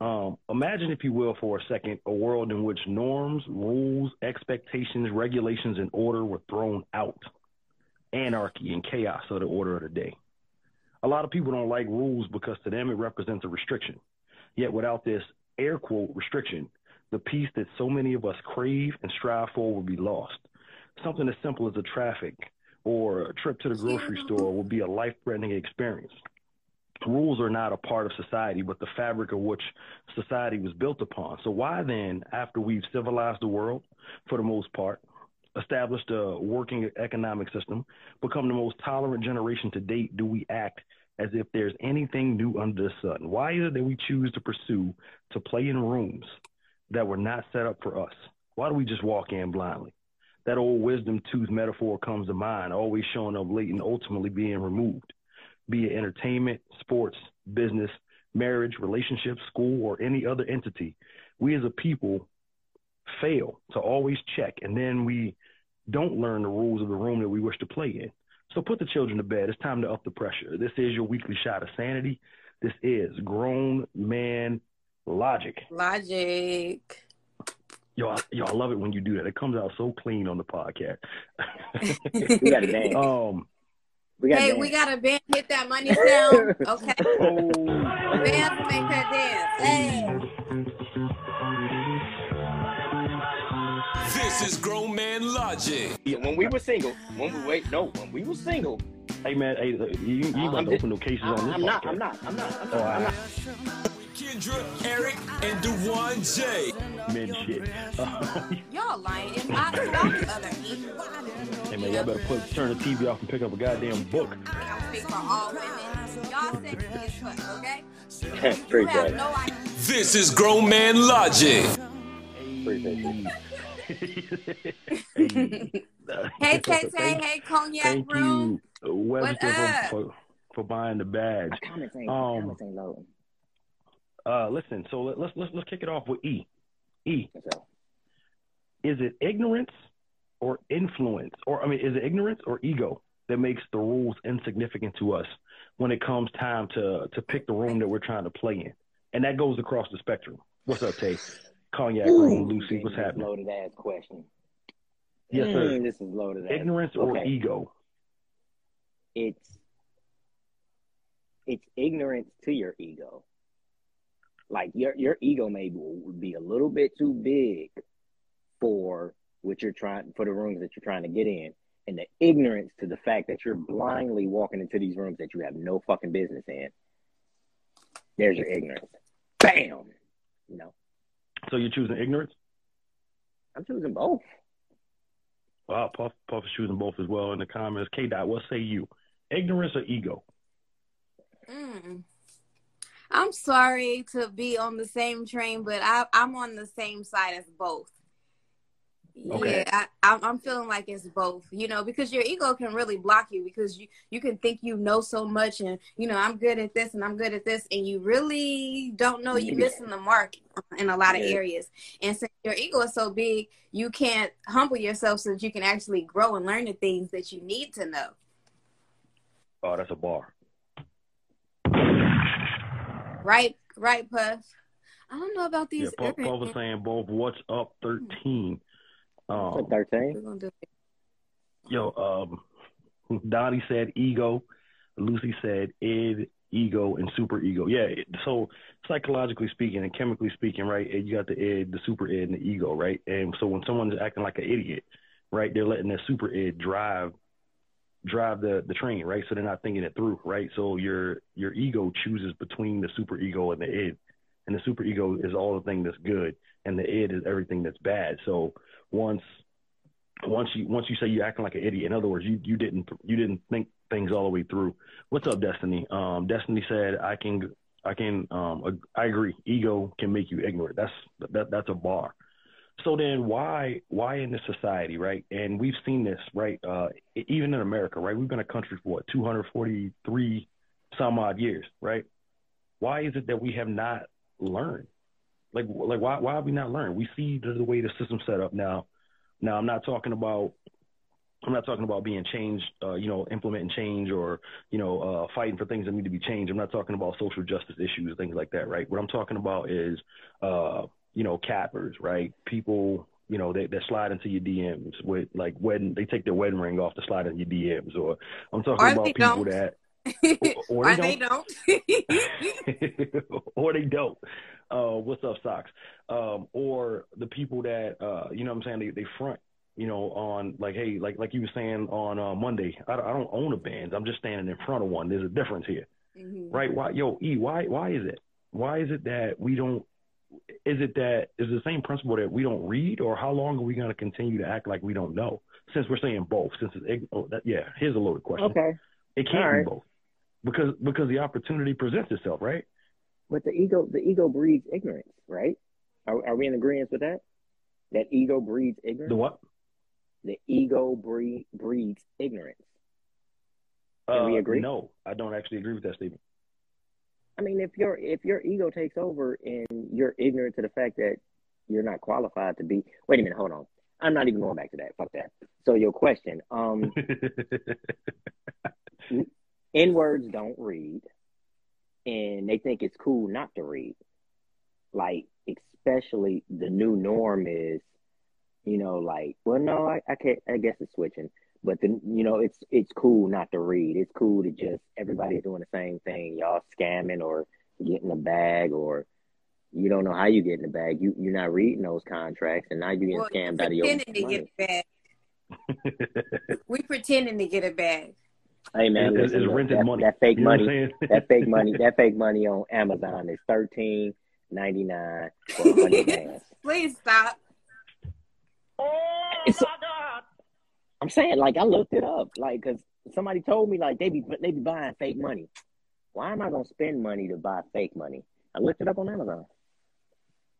Um, imagine, if you will, for a second, a world in which norms, rules, expectations, regulations, and order were thrown out. Anarchy and chaos are the order of the day. A lot of people don't like rules because to them it represents a restriction. Yet without this air quote restriction, the peace that so many of us crave and strive for will be lost. Something as simple as a traffic or a trip to the grocery store will be a life threatening experience. Rules are not a part of society, but the fabric of which society was built upon. So, why then, after we've civilized the world for the most part, established a working economic system, become the most tolerant generation to date, do we act as if there's anything new under the sun? Why is it that we choose to pursue to play in rooms that were not set up for us? Why do we just walk in blindly? That old wisdom tooth metaphor comes to mind, always showing up late and ultimately being removed, be it entertainment, sports, business, marriage, relationships, school, or any other entity. We as a people fail to always check, and then we don't learn the rules of the room that we wish to play in. So put the children to bed. It's time to up the pressure. This is your weekly shot of sanity. This is grown man logic. Logic. Yo, I, yo, I love it when you do that. It comes out so clean on the podcast. we got a dance. Um, we got hey, dance. we got a band hit that money sound. Okay. oh, Band make her dance. Hey. This is Grown Man Logic. when we were single, when we wait, no, when we were single, hey man, hey, you, you I'm about to just- open no cases on this I'm not. I'm not, I'm oh, not, I'm not, Oh, I'm not. Kendra, Eric, and Dewan J. Mid shit. Y'all lying. It's not about the other hey man, y'all better put turn the TV off and pick up a goddamn book. I speak for all women. Y'all sexy as fuck, okay? You have no idea. This is Grown Man Logic. Appreciate it. Hey, Tay Tay. Hey, Cognac Thank Room. you, Webster, up? for, for, for buying the badge. Comments ain't, Um, ain't. Uh, listen, so let, let's let's let's kick it off with E. E, is it ignorance or influence, or I mean, is it ignorance or ego that makes the rules insignificant to us when it comes time to to pick the room that we're trying to play in, and that goes across the spectrum. What's up, Tay? Cognac room, Lucy. What's happening? Loaded ass question. Yes, sir. Mm, this is loaded ass. Ignorance or Okay. ego? It's it's ignorance to your ego. Like your your ego maybe would be a little bit too big for what you're trying for the rooms that you're trying to get in, and the ignorance to the fact that you're blindly walking into these rooms that you have no fucking business in. There's your ignorance. Bam. You know, So you're choosing ignorance? I'm choosing both. Wow, Puff Puff is choosing both as well in the comments. K Dot, what say you? Ignorance or ego? Mm. I'm sorry to be on the same train, but I, I'm on the same side as both. Okay. Yeah, I, I'm, feeling like it's both, you know, because your ego can really block you because you, you can think you know so much and, you know, I'm good at this and I'm good at this. And you really don't know you're missing the mark in a lot of Yeah. areas. And since your ego is so big, you can't humble yourself so that you can actually grow and learn the things that you need to know. Oh, that's a bar. Right, right, Puff. I don't know about Yeah, these. Puff, Puff was saying both. What's up, thirteen? Um, Thirteen. yo, um, Donnie said ego. Lucy said id, ego, and super ego. Yeah, so psychologically speaking and chemically speaking, right? You got the id, the super id, and the ego, right? And so when someone's acting like an idiot, right, they're letting their super id drive drive the the train, right? So they're not thinking it through, right? So your your ego chooses between the super ego and the id, and the super ego is all the thing that's good, and the id is everything that's bad. So once once you once you say you're acting like an idiot, in other words, you you didn't you didn't think things all the way through. What's up, Destiny? Um, Destiny said I can I can um I agree. Ego can make you ignorant. That's that that's a bar. So then why why in this society, right? And we've seen this, right? Uh, even in America, right? We've been a country for what 243 some odd years, right? Why is it that we have not learned? Like like why why have we not learned? We see the, the way the system's set up now. Now I'm not talking about I'm not talking about being changed, uh, you know, implementing change or, you know, uh, fighting for things that need to be changed. I'm not talking about social justice issues, things like that, right? What I'm talking about is, uh, you know, cappers, right? People, you know, they, they slide into your DMs with like wedding, they take their wedding ring off to slide in your DMs. Or I'm talking Or about people don't. that, or, or they they don't. don't. or they don't. Uh, what's up, socks? Um, or the people that uh, you know, what I'm saying they, they front, you know, on like, hey, like like you were saying on uh, Monday, I, I don't own a band. I'm just standing in front of one. There's a difference here, Mhm. right? Why, yo, E, why why is it? Why is it that we don't? Is it that is the same principle that we don't read, or how long are we going to continue to act like we don't know? Since we're saying both, since it's oh, that, yeah, here's a loaded question. Okay. It can't All be both because because the opportunity presents itself, right? But the ego, the ego breeds ignorance, right? Are, are we in agreement with that? That ego breeds ignorance. The what? The ego breed, breeds ignorance. Can we Uh, agree? No, I don't actually agree with that statement. I mean, if your if your ego takes over and you're ignorant to the fact that you're not qualified to be. Wait a minute, hold on. I'm not even going back to that. Fuck that. So your question, um, N words don't read, and they think it's cool not to read. Like, especially the new norm is, you know, like, well, no, I, I can't. I guess it's switching, but then you know, it's it's cool not to read. It's cool to just everybody's doing the same thing. Y'all scamming or getting a bag, or you don't know how you get in the bag. You you're not reading those contracts, and now you're getting Well, scammed out of your pretending to money. get a bag. We pretending to get a bag. Hey man, It's- listen, it's look, rented that, money. that fake You know money, that fake money, that fake money on Amazon is thirteen ninety nine for a hundred bands. Please stop. It's- I'm saying, like, I looked it up, like, cause somebody told me, like, they be they be buying fake money. Why am I gonna spend money to buy fake money? I looked it up on Amazon,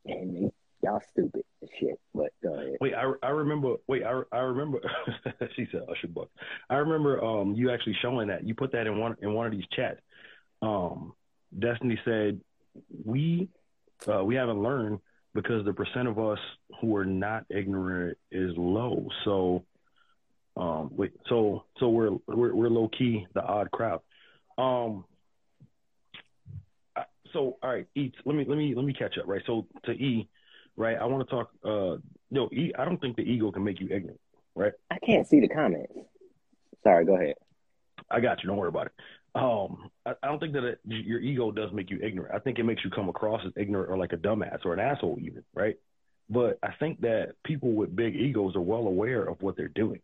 and they, y'all stupid shit. But go ahead. Wait, I, I remember. Wait, I, I remember. she said Usher Buck. I remember um you actually showing that. You put that in one in one of these chats. Um, Destiny said we uh, we haven't learned because the percent of us who are not ignorant is low. So um wait, so so we're we're we're low key the odd crowd. Um. So all right, E. Let me let me let me catch up. Right. So to E, right. I want to talk. Uh, no, E. I don't think the ego can make you ignorant. Right. I can't see the comments. Sorry, go ahead. I got you. Don't worry about it. Um, I, I don't think that it, your ego does make you ignorant. I think it makes you come across as ignorant or like a dumbass or an asshole, even. Right. But I think that people with big egos are well aware of what they're doing,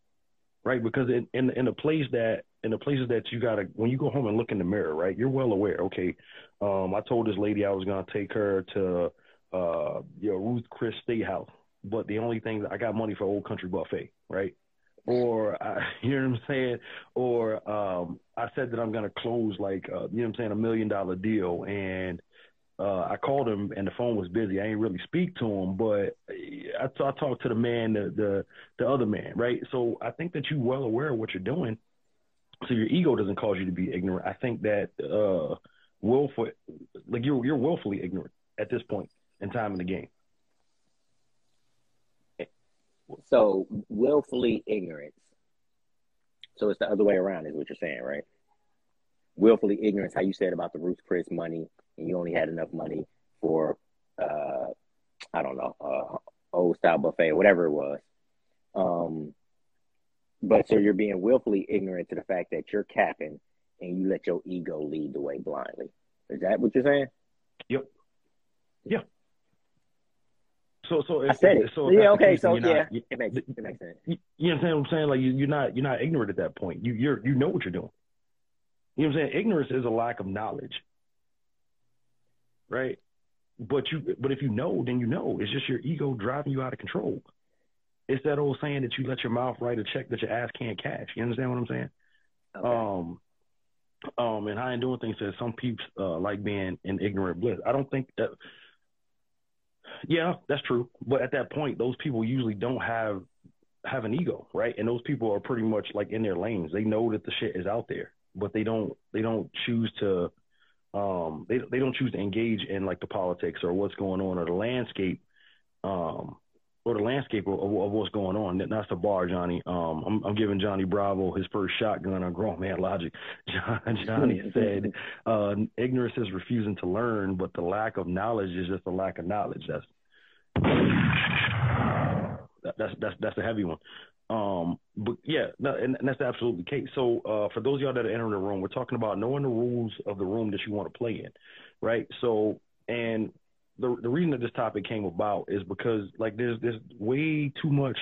right? Because in in, in the place that in the places that you gotta when you go home and look in the mirror, right? You're well aware. Okay, um, I told this lady I was gonna take her to uh, you know, Ruth Chris Steakhouse, but the only thing I got money for Old Country Buffet, right? Or I, you know what I'm saying? Or um, I said that I'm gonna close like uh, you know what I'm saying a million dollar deal, and uh, I called him and the phone was busy. I ain't really speak to him, but I, t- I talked to the man, the, the the other man, right? So I think that you're well aware of what you're doing, so your ego doesn't cause you to be ignorant. I think that uh, willful, like you're you're willfully ignorant at this point in time in the game. So willfully ignorance. So it's the other way around, is what you're saying, right? Willfully ignorance, how you said about the Ruth Chris money, and you only had enough money for, uh, I don't know, uh, old style buffet or whatever it was. Um, but so you're being willfully ignorant to the fact that you're capping, and you let your ego lead the way blindly. Is that what you're saying? So so I said it. So yeah. Okay. case, So yeah, not- it makes it makes sense. you, you understand what I'm saying? Like you, you're not you're not ignorant at that point. You you're you know what you're doing. You know what I'm saying? Ignorance is a lack of knowledge, right? But you but if you know, then you know. It's just your ego driving you out of control. It's that old saying that you let your mouth write a check that your ass can't cash. You understand what I'm saying? Okay. Um, um, and how in doing things says some peeps uh, like being in ignorant bliss. I don't think that. Yeah, that's true. But at that point, those people usually don't have have an ego, right? And those people are pretty much like in their lanes. They know that the shit is out there, but they don't they don't choose to um they they don't choose to engage in like the politics or what's going on or the landscape um or the landscape of, of, of what's going on. That's the bar, Johnny. Um, I'm, I'm giving Johnny Bravo his first shotgun on Grown Man Logic. John, Johnny said, uh, "Ignorance is refusing to learn, but the lack of knowledge is just a lack of knowledge." That's that's that's that's a heavy one. Um, but yeah, no, and, and that's absolutely the case. So uh, for those of y'all that are entering the room, we're talking about knowing the rules of the room that you want to play in, right? So and the the reason that this topic came about is because like there's there's way too much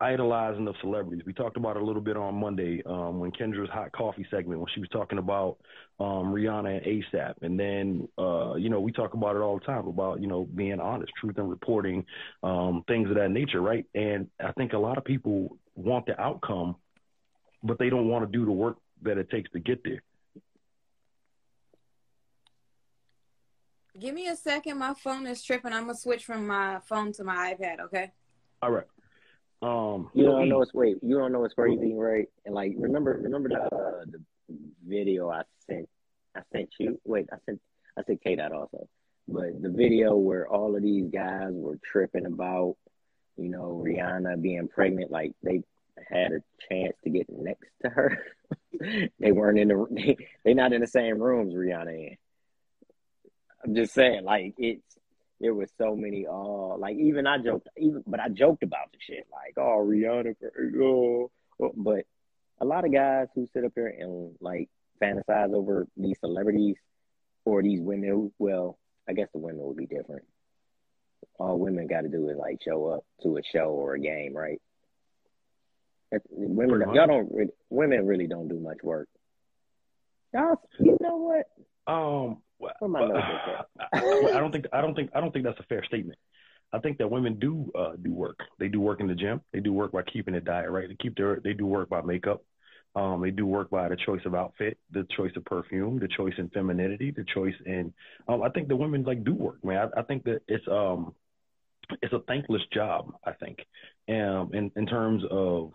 idolizing of celebrities. We talked about it a little bit on Monday um, when Kendra's hot coffee segment when she was talking about um, Rihanna and ASAP, and then uh, you know we talk about it all the time about you know being honest, truth, and reporting um, things of that nature, right? And I think a lot of people want the outcome, but they don't want to do the work that it takes to get there. Give me a second. My phone is tripping. I'm gonna switch from my phone to my iPad. Okay. All right. Um, You don't know it's wait. You don't know it's crazy, right? And like, remember, remember the uh, the video I sent. I sent you. Wait, I sent. I sent K Dot also. But the video where all of these guys were tripping about, you know, Rihanna being pregnant, like they had a chance to get next to her. they weren't in the. They, they not in the same rooms. Rihanna in. I'm just saying, like it's there was so many uh like even I joked even but I joked about the shit like oh Rihanna oh, oh, but a lot of guys who sit up here and like fantasize over these celebrities or these women who well I guess the women would be different. All women got to do is like show up to a show or a game, right? It's, women y'all don't really, women really don't do much work. Y'all, you know what? Um, Notebook? I, I don't think I don't think I don't think that's a fair statement. I think that women do uh, do work. They do work in the gym. They do work by keeping a diet right. They keep their they do work by makeup. Um, they do work by the choice of outfit, the choice of perfume, the choice in femininity, the choice in. Um, I think the women like do work, man. I, I think that it's um, it's a thankless job. I think, um, in in terms of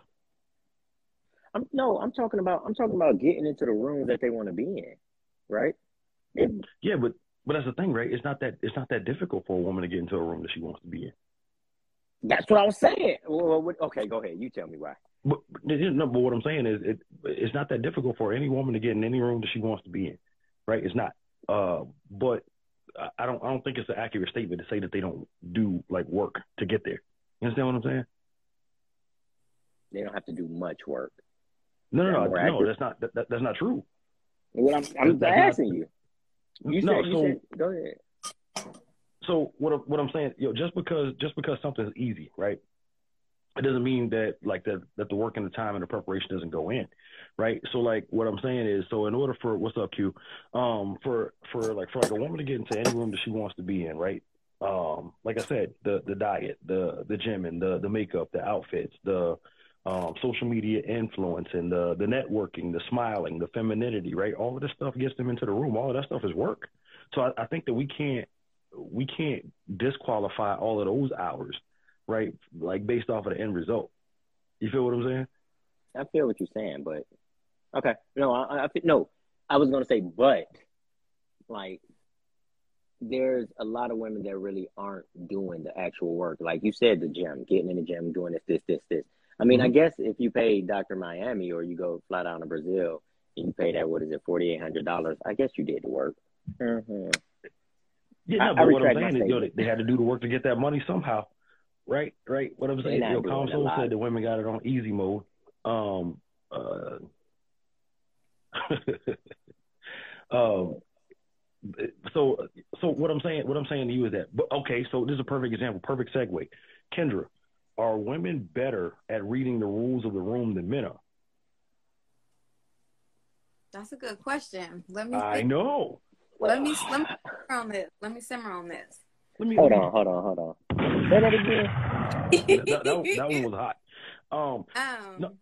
I'm no, I'm talking about I'm talking about getting into the rooms that they want to be in, right? Yeah, but but that's the thing, right? It's not that it's not that difficult for a woman to get into a room that she wants to be in. that's what I was saying. Well, what, okay, go ahead. You tell me why. But no, but what I'm saying is, it it's not that difficult for any woman to get in any room that she wants to be in, right? It's not. Uh, but I- don't I don't think it's an accurate statement to say that they don't do like work to get there. You understand what I'm saying? They don't have to do much work. No, no, no, no. That's not that, that, that's not true. What I'm I'm That's not- asking you. You no, said you so said go ahead. so what what I'm saying, you know, just because just because something's easy, right? It doesn't mean that like that that the work and the time and the preparation doesn't go in, right? So like what I'm saying is, so in order for what's up, Q, um, for for like for like a woman to get into any room that she wants to be in, right? Um, like I said, the the diet, the the gym, and the the makeup, the outfits, the um, social media influence, and the the networking, the smiling, the femininity, right? All of this stuff gets them into the room. All of that stuff is work. So I, I think that we can't we can't disqualify all of those hours, right? Like based off of the end result. You feel what I'm saying? I feel what you're saying, but okay. No, I, I no. I was gonna say, but like, there's a lot of women that really aren't doing the actual work. Like you said, the gym, getting in the gym, doing this, this, this, this. I mean, I Mhm. guess if you pay Dr. Miami or you go fly down to Brazil and you pay that, what is it, forty eight hundred dollars? I guess you did the work. hmm Yeah, I- no, I but what I'm saying is, yo, they, had to do the work to get that money somehow, right? Right. What I'm saying, not yo, doing a Console said the women got it on easy mode. Um, uh, um, so, so what I'm saying, what I'm saying to you is that, but okay, so this is a perfect example, perfect segue. Kendra, are women better at reading the rules of the room than men are? That's a good question. Let me I think. know. let me let me simmer on this. Let me simmer on this. Let me Hold on, hold on, hold on. Say that again. That, that, that, that one was hot. Um, um, No,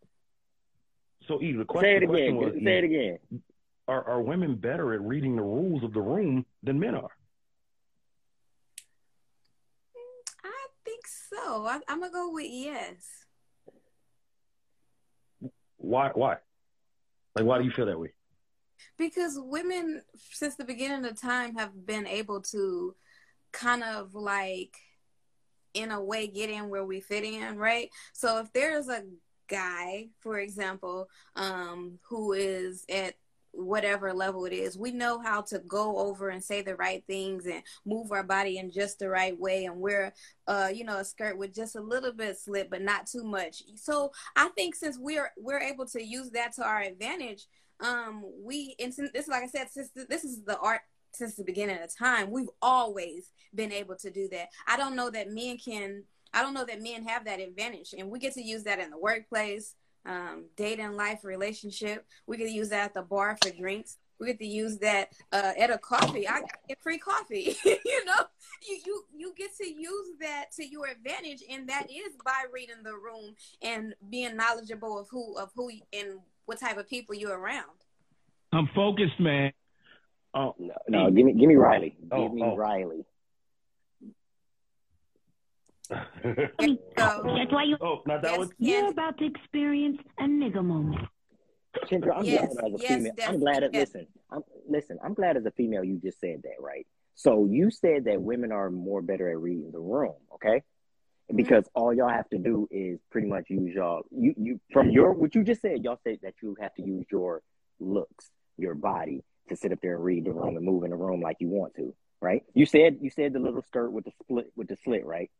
so Eve, the Say question, it the question again. was, Say it again. are, are women better at reading the rules of the room than men are? I so. I, I'm gonna go with yes. Why? Why? Like, why do you feel that way? because women since the beginning of time have been able to kind of like in a way get in where we fit in, right? So if there's a guy, for example, um, who is at whatever level it is, we know how to go over and say the right things and move our body in just the right way and wear, uh, you know, a skirt with just a little bit slip, but not too much. So I think since we're we're able to use that to our advantage, um, we and since this, like I said, since this is the art since the beginning of time, we've always been able to do that. I don't know that men can. I don't know that men have that advantage, and we get to use that in the workplace um, dating life relationship. We could use that at the bar for drinks. We get to use that uh, at a coffee. I get free coffee. you know, you, you you get to use that to your advantage, and that is by reading the room and being knowledgeable of who of who and what type of people you're around. I'm focused, man. Oh no, no give me give me Riley. Give Oh, me oh. Riley. So, That's why you, oh, not that Yes, one. you're yes. about to experience a nigga moment. Kendra, I'm Yes, glad as a yes, female. I'm glad that yes. listen. I'm listen. I'm glad as a female you just said that, right? So you said that women are more better at reading the room, okay? Mm-hmm. Because all y'all have to do is pretty much use y'all you you from your what you just said. Y'all said that you have to use your looks, your body to sit up there and read the room and move in the room like you want to, right? You said you said the little skirt with the split with the slit, right?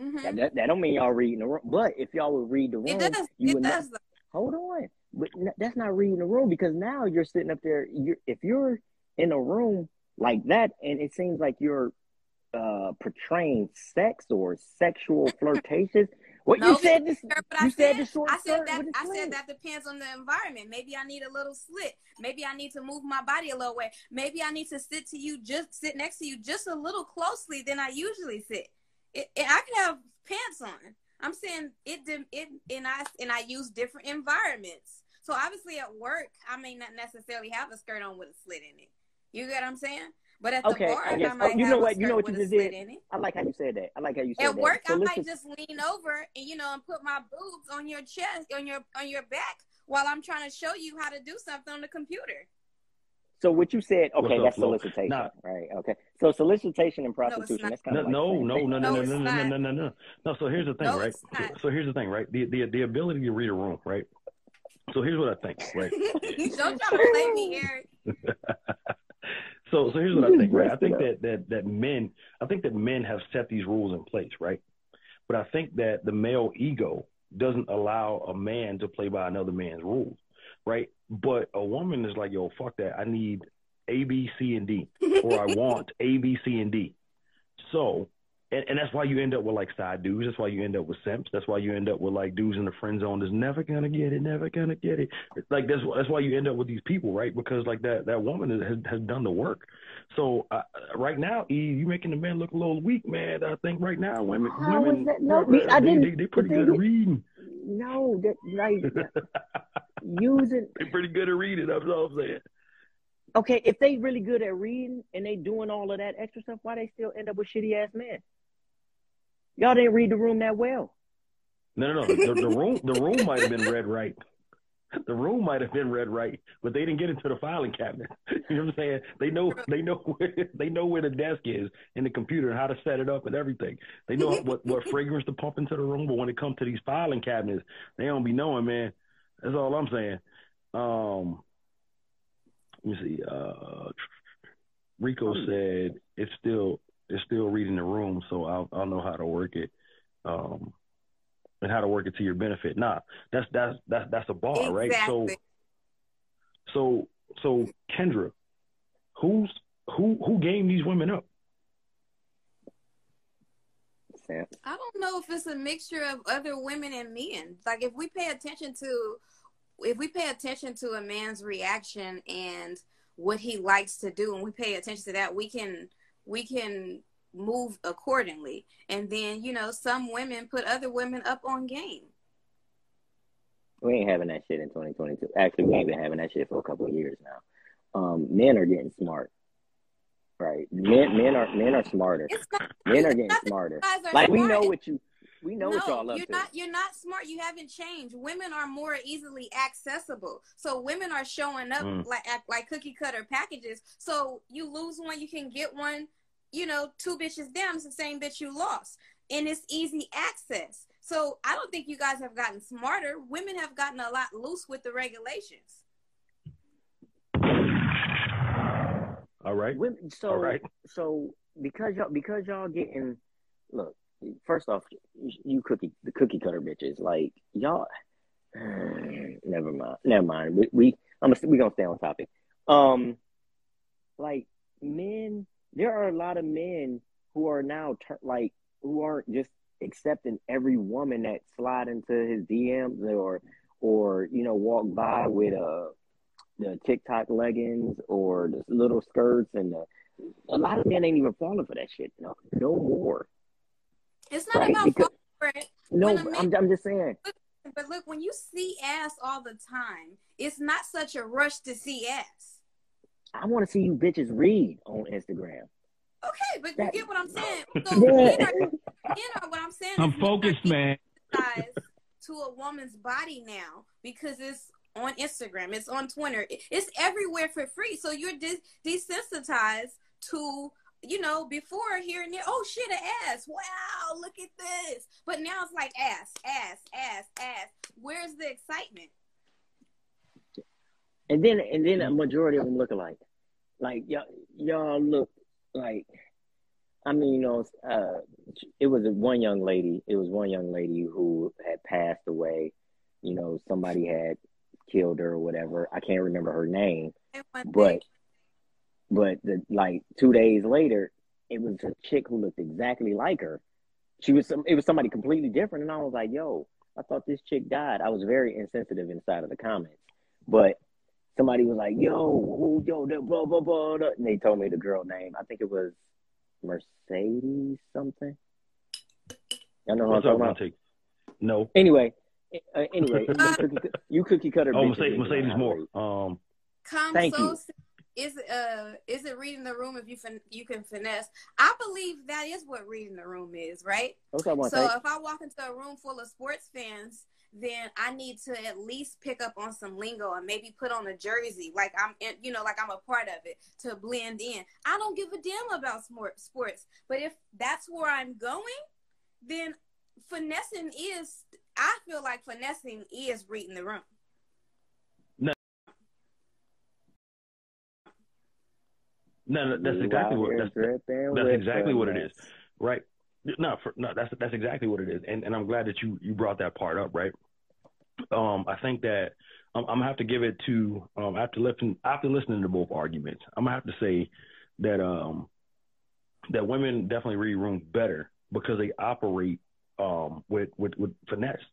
Mhm. That, that, that don't mean y'all reading the room, but if y'all would read the room, it does. you It would does. hold on but that's not reading the room because now you're sitting up there you're if you're in a room like that and it seems like you're uh portraying sex or sexual flirtations what you said this But you I said said, the short I said that I said that depends on the environment. Maybe I need a little slit. Maybe I need to move my body a little way. Maybe I need to sit to you just sit next to you just a little closely than I usually sit. It, it, I can have pants on. I'm saying it dem- it and I and I use different environments. So obviously at work I may not necessarily have a skirt on with a slit in it. You get what I'm saying? But at the bar I I, oh, might oh, you have know a what- skirt you know what with you a just slit did? in it. i like how you said that i like how you said At that At work, So I listen- might just lean over and you know and put my boobs on your chest, on your on your back, while I'm trying to show you how to do something on the computer. so what you said okay What's that's Flo? solicitation Nah. right okay so solicitation and prostitution not. that's kind No, no, no, no, no, No, no, no, no, no, no, no. No, so here's the thing, right? So, here's the thing, right? The, the the ability to read a room, right? So here's what I think, right? Don't try to play me, Eric. So so here's what I think, right? I think that that that men, I think that men have set these rules in place, right? But I think that the male ego doesn't allow a man to play by another man's rules, right? But a woman is like, yo, fuck that. I need A, B, C, and D, or I want A, B, C, and D. So, and, and that's why you end up with like side dudes. That's why you end up with simps. That's why you end up with like dudes in the friend zone that's never gonna get it, never gonna get it. Like that's that's why you end up with these people, right? Because like that that woman has has done the work. So uh, right now, E, you making the men look a little weak, man. I think right now women How women? No, they, I didn't- they, they pretty good at reading. no that like using They're pretty good at reading. That's all I'm saying. Okay, if they really good at reading and they doing all of that extra stuff, why they still end up with shitty ass men? Y'all didn't read the room that well. No, no, no. The, the room, the room might have been read right. The room might have been read right, but they didn't get into the filing cabinet. You know what I'm saying? They know, they know, where, they know where the desk is in the computer and how to set it up and everything. They know what what fragrance to pump into the room, but when it comes to these filing cabinets, they don't be knowing, man. That's all I'm saying. Um, let me see. Uh, Rico said it's still it's still reading the room, so I'll I'll know how to work it. Um, and how to work it to your benefit. Nah, that's that's that's that's a bar, right? So so so Kendra, who's who who gamed these women up? I don't know if it's a mixture of other women and men. Like if we pay attention to if we pay attention to a man's reaction and what he likes to do and we pay attention to that, we can we can move accordingly. And then, you know, some women put other women up on game. We ain't having that shit in 2022. Actually, we ain't been having that shit for a couple of years now. Um, men are getting smart, right? Men, men are men are smarter. Not Men are getting smarter. Like we know what you, we know what y'all no, up you're to. not. You're not smart. You haven't changed. Women are more easily accessible. So women are showing up Mm. like act like cookie cutter packages. So you lose one, you can get one. You know, two bitches down. It's the same bitch you lost. and it's easy access. So I don't think you guys have gotten smarter. Women have gotten a lot loose with the regulations. All right. Women, so All right. so because y'all because y'all getting look first off you cookie the cookie cutter bitches like y'all never mind never mind we, we I'm we gonna stay on topic um like men there are a lot of men who are now ter- like who aren't just accepting every woman that slide into his DMs or or you know walk by with a the TikTok leggings or the little skirts and the a lot of men ain't even falling for that shit. No, no more. It's not Right, about because- for it. No, man- I'm, I'm just saying. But look, when you see ass all the time, it's not such a rush to see ass. I want to see you bitches read on Instagram. Okay, but you get what I'm saying. So Yeah. men are, men are what I'm saying. I'm is men are focused, man. to a woman's body now because it's on Instagram, it's on Twitter, it's everywhere for free. So you're de- desensitized to, you know, before hearing and there. Oh shit, an ass! Wow, look at this. But now it's like ass, ass, ass, ass. Where's the excitement? And then and then a majority of them look alike. Like y'all y'all look like I mean, you know, uh, it was one young lady. It was one young lady who had passed away. You know, somebody had killed her or whatever. I can't remember her name. But thing- but the, like two days later, it was a chick who looked exactly like her. She was some. It was somebody completely different, and I was like, "Yo, I thought this chick died." I was very insensitive inside of the comments, but somebody was like, "Yo, who, yo, the blah blah blah," blah," and they told me the girl name. I think it was Mercedes something. Y'all know who I'm talking about? Monte? No. Anyway, uh, anyway, you cookie, you cookie cutter. Oh, Mercedes, need Mercedes learn how to Moore. Um, Come Thank so you. Is uh is it reading the room if you fin- you can finesse? I believe that is what reading the room is, right? Up, So if I walk into a room full of sports fans, then I need to at least pick up on some lingo and maybe put on a jersey, like I'm, in, you know, like I'm a part of it to blend in. I don't give a damn about sports, but if that's where I'm going, then finessing is. I feel like finessing is reading the room. No, no, that's You exactly what that's, that's exactly what it is. right. No, for, no, that's that's exactly what it is, and and I'm glad that you you brought that part up, right? Um, I think that I'm, I'm gonna have to give it to um after listening after listening to both arguments, I'm gonna have to say that um that women definitely read rooms better because they operate um with with with finesse,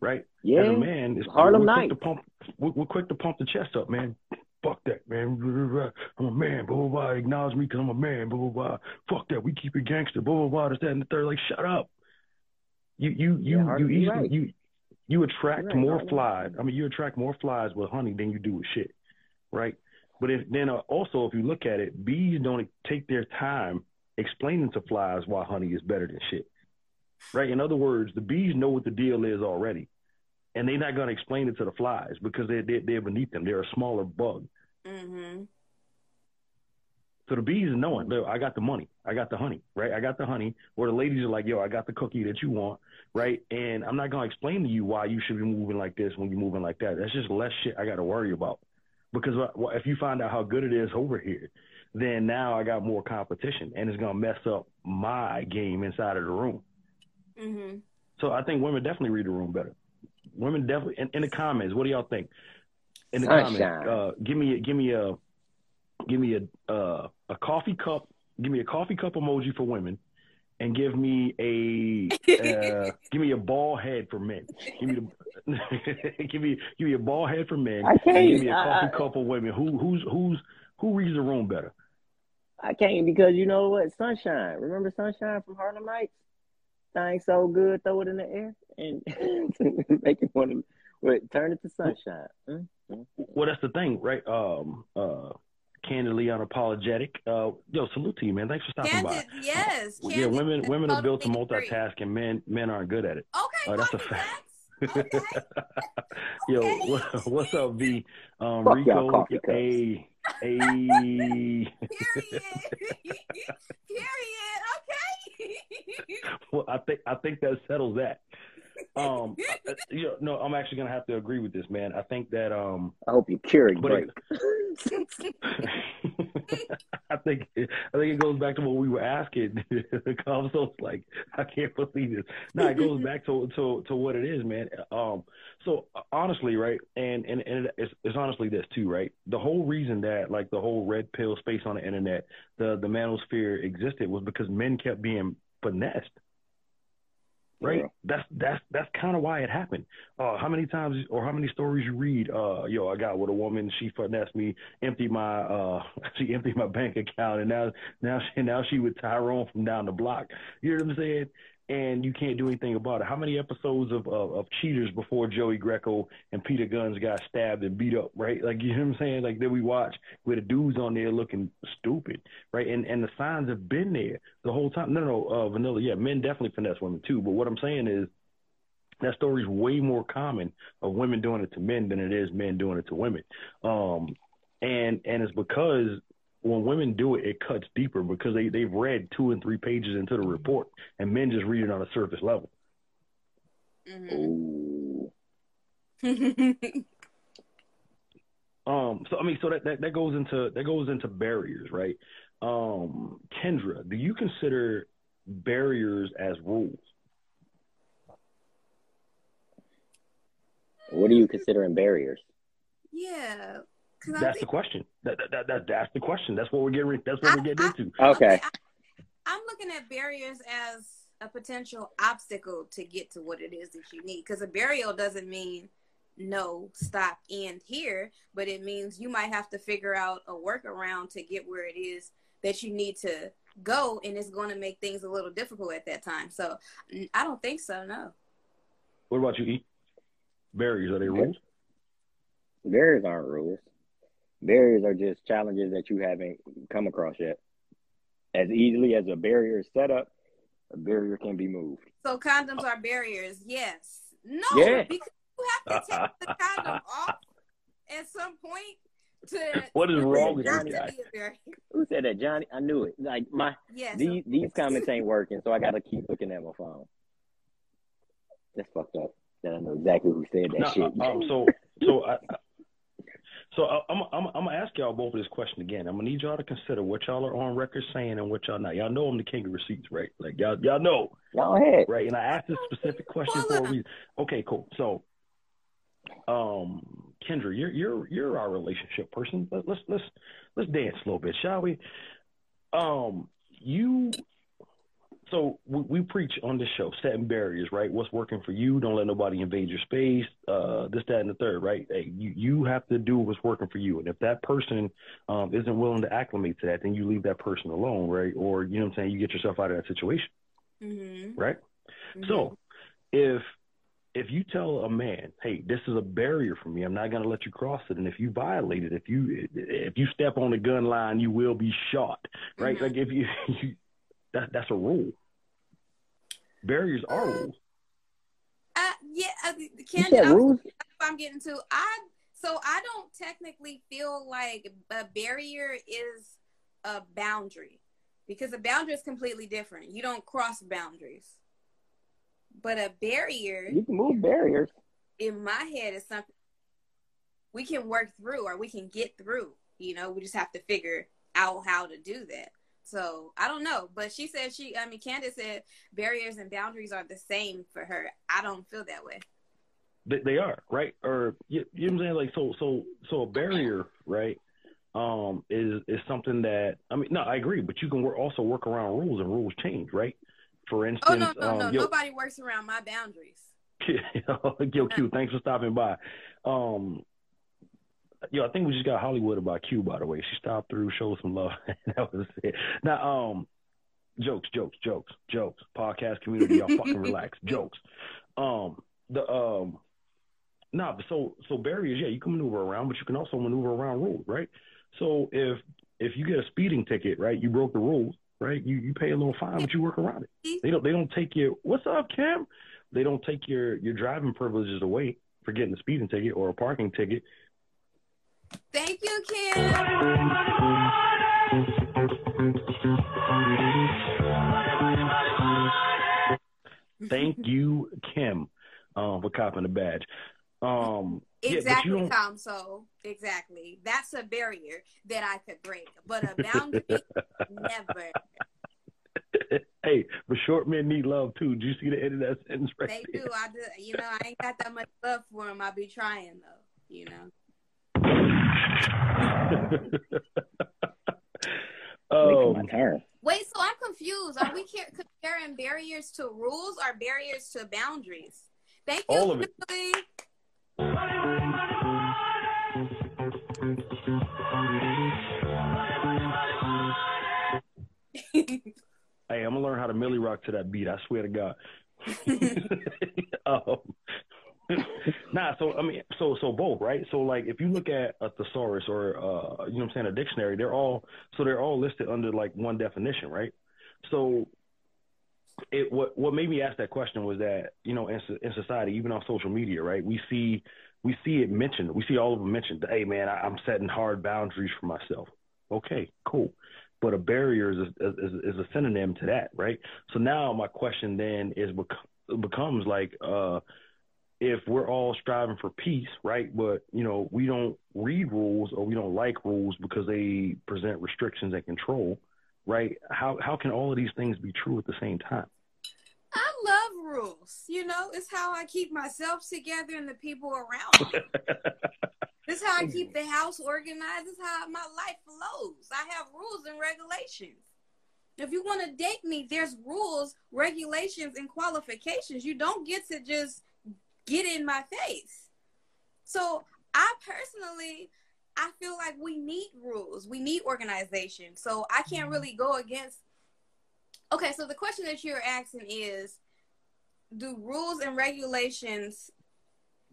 right? Yeah, As a man, it's, Harlem we're quick Nights. to pump. We're, we're quick to pump the chest up, man. Fuck that, man. I'm a man. Blah blah blah. Acknowledge me because I'm a man. Blah blah blah. Fuck that. We keep it gangster. Blah blah blah. This that and the third. Like, shut up. You you you Yeah, you easily right. you you attract right, more flies. I mean, you attract more flies with honey than you do with shit, right? But if then uh, also if you look at it, bees don't take their time explaining to flies why honey is better than shit, right? In other words, the bees know what the deal is already, and they're not going to explain it to the flies because they they they're beneath them. They're a smaller bug. Mm-hmm. So the bees are knowing, look, I got the money, I got the honey, right? I got the honey. Where the ladies are like, yo, I got the cookie that you want, right? And I'm not gonna explain to you why you should be moving like this when you're moving like that. That's just less shit I got to worry about. Because what- if you find out how good it is over here, then now I got more competition, and it's gonna mess up my game inside of the room. Mm-hmm. So I think women definitely read the room better. Women definitely in, in the comments. What do y'all think? In the Sunshine. comments, uh, give me give me a give me a uh, a coffee cup. Give me a coffee cup emoji for women, and give me a uh, give me a ball head for men. Give me the give me give me a ball head for men. I can't- And give me a coffee I- cup for women. Who who's who's who reads the room better? I can't because you know what? Sunshine. Remember Sunshine from Harlem Nights? Thing so good, throw it in the air and make it want to wait, turn it to sunshine. Mm, mm. Well, that's the thing, right? Um, uh, candidly unapologetic. Uh, yo, salute to you, man. Thanks for stopping by. Candid, yes. yeah, Candid women women are built to totally agree. multitask, and men men aren't good at it. Okay, Oh, that's a fact. Facts. Okay. Yo, Okay. what's up, V? Um, Fuck Rico, y'all coffee cups. a a Period. Period. well, I think I think that settles that. Um, I- you know, no, I'm actually gonna have to agree with this, man. I think that um, I hope you Keurig But break. I think I think it goes back to what we were asking. So like I can't believe this. No, it goes back to to to what it is, man. Um, so honestly, right, and and and it's, it's honestly this too, right? The whole reason that like the whole red pill space on the internet, the the manosphere existed was because men kept being finessed right? Yeah. That's that's that's kind of why it happened. Uh, how many times or how many stories you read? Uh, yo, I got with a woman. She finessed me, emptied my uh, she emptied my bank account, and now now she now she with Tyrone from down the block. You know what I'm saying? And you can't do anything about it. How many episodes of, of, of cheaters before Joey Greco and Peter Guns got stabbed and beat up, right? Like you know what I'm saying? Like that we watch with the dudes on there looking stupid, right? And and the signs have been there the whole time. No, no, uh, Vanilla, yeah, men definitely finesse women too. But what I'm saying is that story is way more common of women doing it to men than it is men doing it to women. Um, and and it's because when women do it, it cuts deeper because they they've read two and three pages into the report, and men just read it on a surface level. Mhm. Um, so I mean, so that, that that goes into that goes into barriers, right? Um, Kendra, do you consider barriers as rules? What are you considering barriers? yeah, because That's the question. That, that, that, that that's the question. That's what we're getting. That's what I- we're getting I- into. Okay. I, I'm looking at barriers as a potential obstacle to get to what it is that you need. Because a barrier doesn't mean no, stop, end here, but it means you might have to figure out a workaround to get where it is that you need to go, and it's going to make things a little difficult at that time. So I don't think so. No. What about you, Eat Barriers are they rules? Barriers aren't rules. Barriers are just challenges that you haven't come across yet. As easily as a barrier is set up, a barrier can be moved. So condoms are barriers. Yes. No. Yeah. Because you have to take the condom off at some point to. What is wrong with not this to guy? be a barrier. Who said that, Johnny? I knew it. Like my Yes. these these comments ain't working, so I gotta keep looking at my phone. That's fucked up. That I know exactly who said that No, shit. uh, um, so so I, I- so I, I'm I'm I'm gonna ask y'all both this question again. I'm gonna need y'all to consider what y'all are on record saying and what y'all not. Y'all know I'm the king of receipts, right? Like y'all y'all know, Go ahead. right? And I asked this specific question for a reason. Okay, cool. So, um, Kendra, you're you're you're our relationship person. Let, let's let's let's dance a little bit, shall we? Um, you. So we, we preach on this show setting barriers, right? What's working for you? Don't let nobody invade your space. Uh, this, that, and the third, right? Hey, you you have to do what's working for you, and if that person um, isn't willing to acclimate to that, then you leave that person alone, right? Or you know what I'm saying? You get yourself out of that situation, Mm-hmm. right? So if if you tell a man, hey, this is a barrier for me, I'm not going to let you cross it, and if you violate it, if you if you step on the gun line, you will be shot, right? Mhm. Like if you, you that that's a rule. Barriers are rules. Uh, yeah, uh, You Kendra, said I'm, rules? I'm getting to. I so I don't technically feel like a barrier is a boundary because a boundary is completely different. You don't cross boundaries, but a barrier You can move barriers. in my head is something we can work through or we can get through. You know, we just have to figure out how to do that. So I don't know, but she said she. I mean, Candace said barriers and boundaries are the same for her. I don't feel that way. They, they are right, or you, you know what I'm saying? Like so, so, so a barrier, right? Um, is is something that I mean, no, I agree, but you can work, also work around rules, and rules change, right? For instance, Oh no, no, um, no! yo, Nobody works around my boundaries. yo, Q, thanks for stopping by. Um, yo, I think we just got Hollywood about Q, by the way. She stopped through, showed some love. that was it. Now, um, jokes, jokes, jokes, jokes. Podcast community, y'all fucking relax. Jokes. Um, the um, nah, so so barriers, yeah, you can maneuver around, but you can also maneuver around rules, right? So if if you get a speeding ticket, right, you broke the rules, right? You you pay a little fine, but you work around it. They don't they don't take your what's up, Kim? They don't take your your driving privileges away for getting a speeding ticket or a parking ticket. Thank you, Kim. Thank you, Kim, um, for copping the badge. Um, yeah, Exactly, don't- Tom. So exactly, that's a barrier that I could break, but a boundary, never. hey, but short men need love too. Do you see the end of that sentence right They there? do. I do. You know, I ain't got that much love for them. I be trying though. You know. Wait for um, my. Wait, so I'm confused. Are we comparing barriers to rules or barriers to boundaries? Thank you. All of it. Hey, I'm gonna learn how to Milly Rock to that beat. I swear to God. um, nah, so I mean, so so both, right? So like, if you look at a thesaurus or uh, you know, what I'm saying a dictionary, they're all so they're all listed under like one definition, right? So it what what made me ask that question was that you know in in society, even on social media, right? We see we see it mentioned. We see all of them mentioned. Hey, man, I, I'm setting hard boundaries for myself. Okay, cool. But a barrier is a, is, is a synonym to that, right? So now my question then is bec- becomes like, uh, if we're all striving for peace, right? But you know we don't read rules or we don't like rules because they present restrictions and control, right? How how can all of these things be true at the same time? I love rules. You know, it's how I keep myself together and the people around me. This how I keep the house organized. This how my life flows. I have rules and regulations. If you want to date me, there's rules, regulations, and qualifications. You don't get to just get in my face. So I personally, I feel like we need rules. We need organization. So I can't mm-hmm. really go against. Okay, so the question that you're asking is, do rules and regulations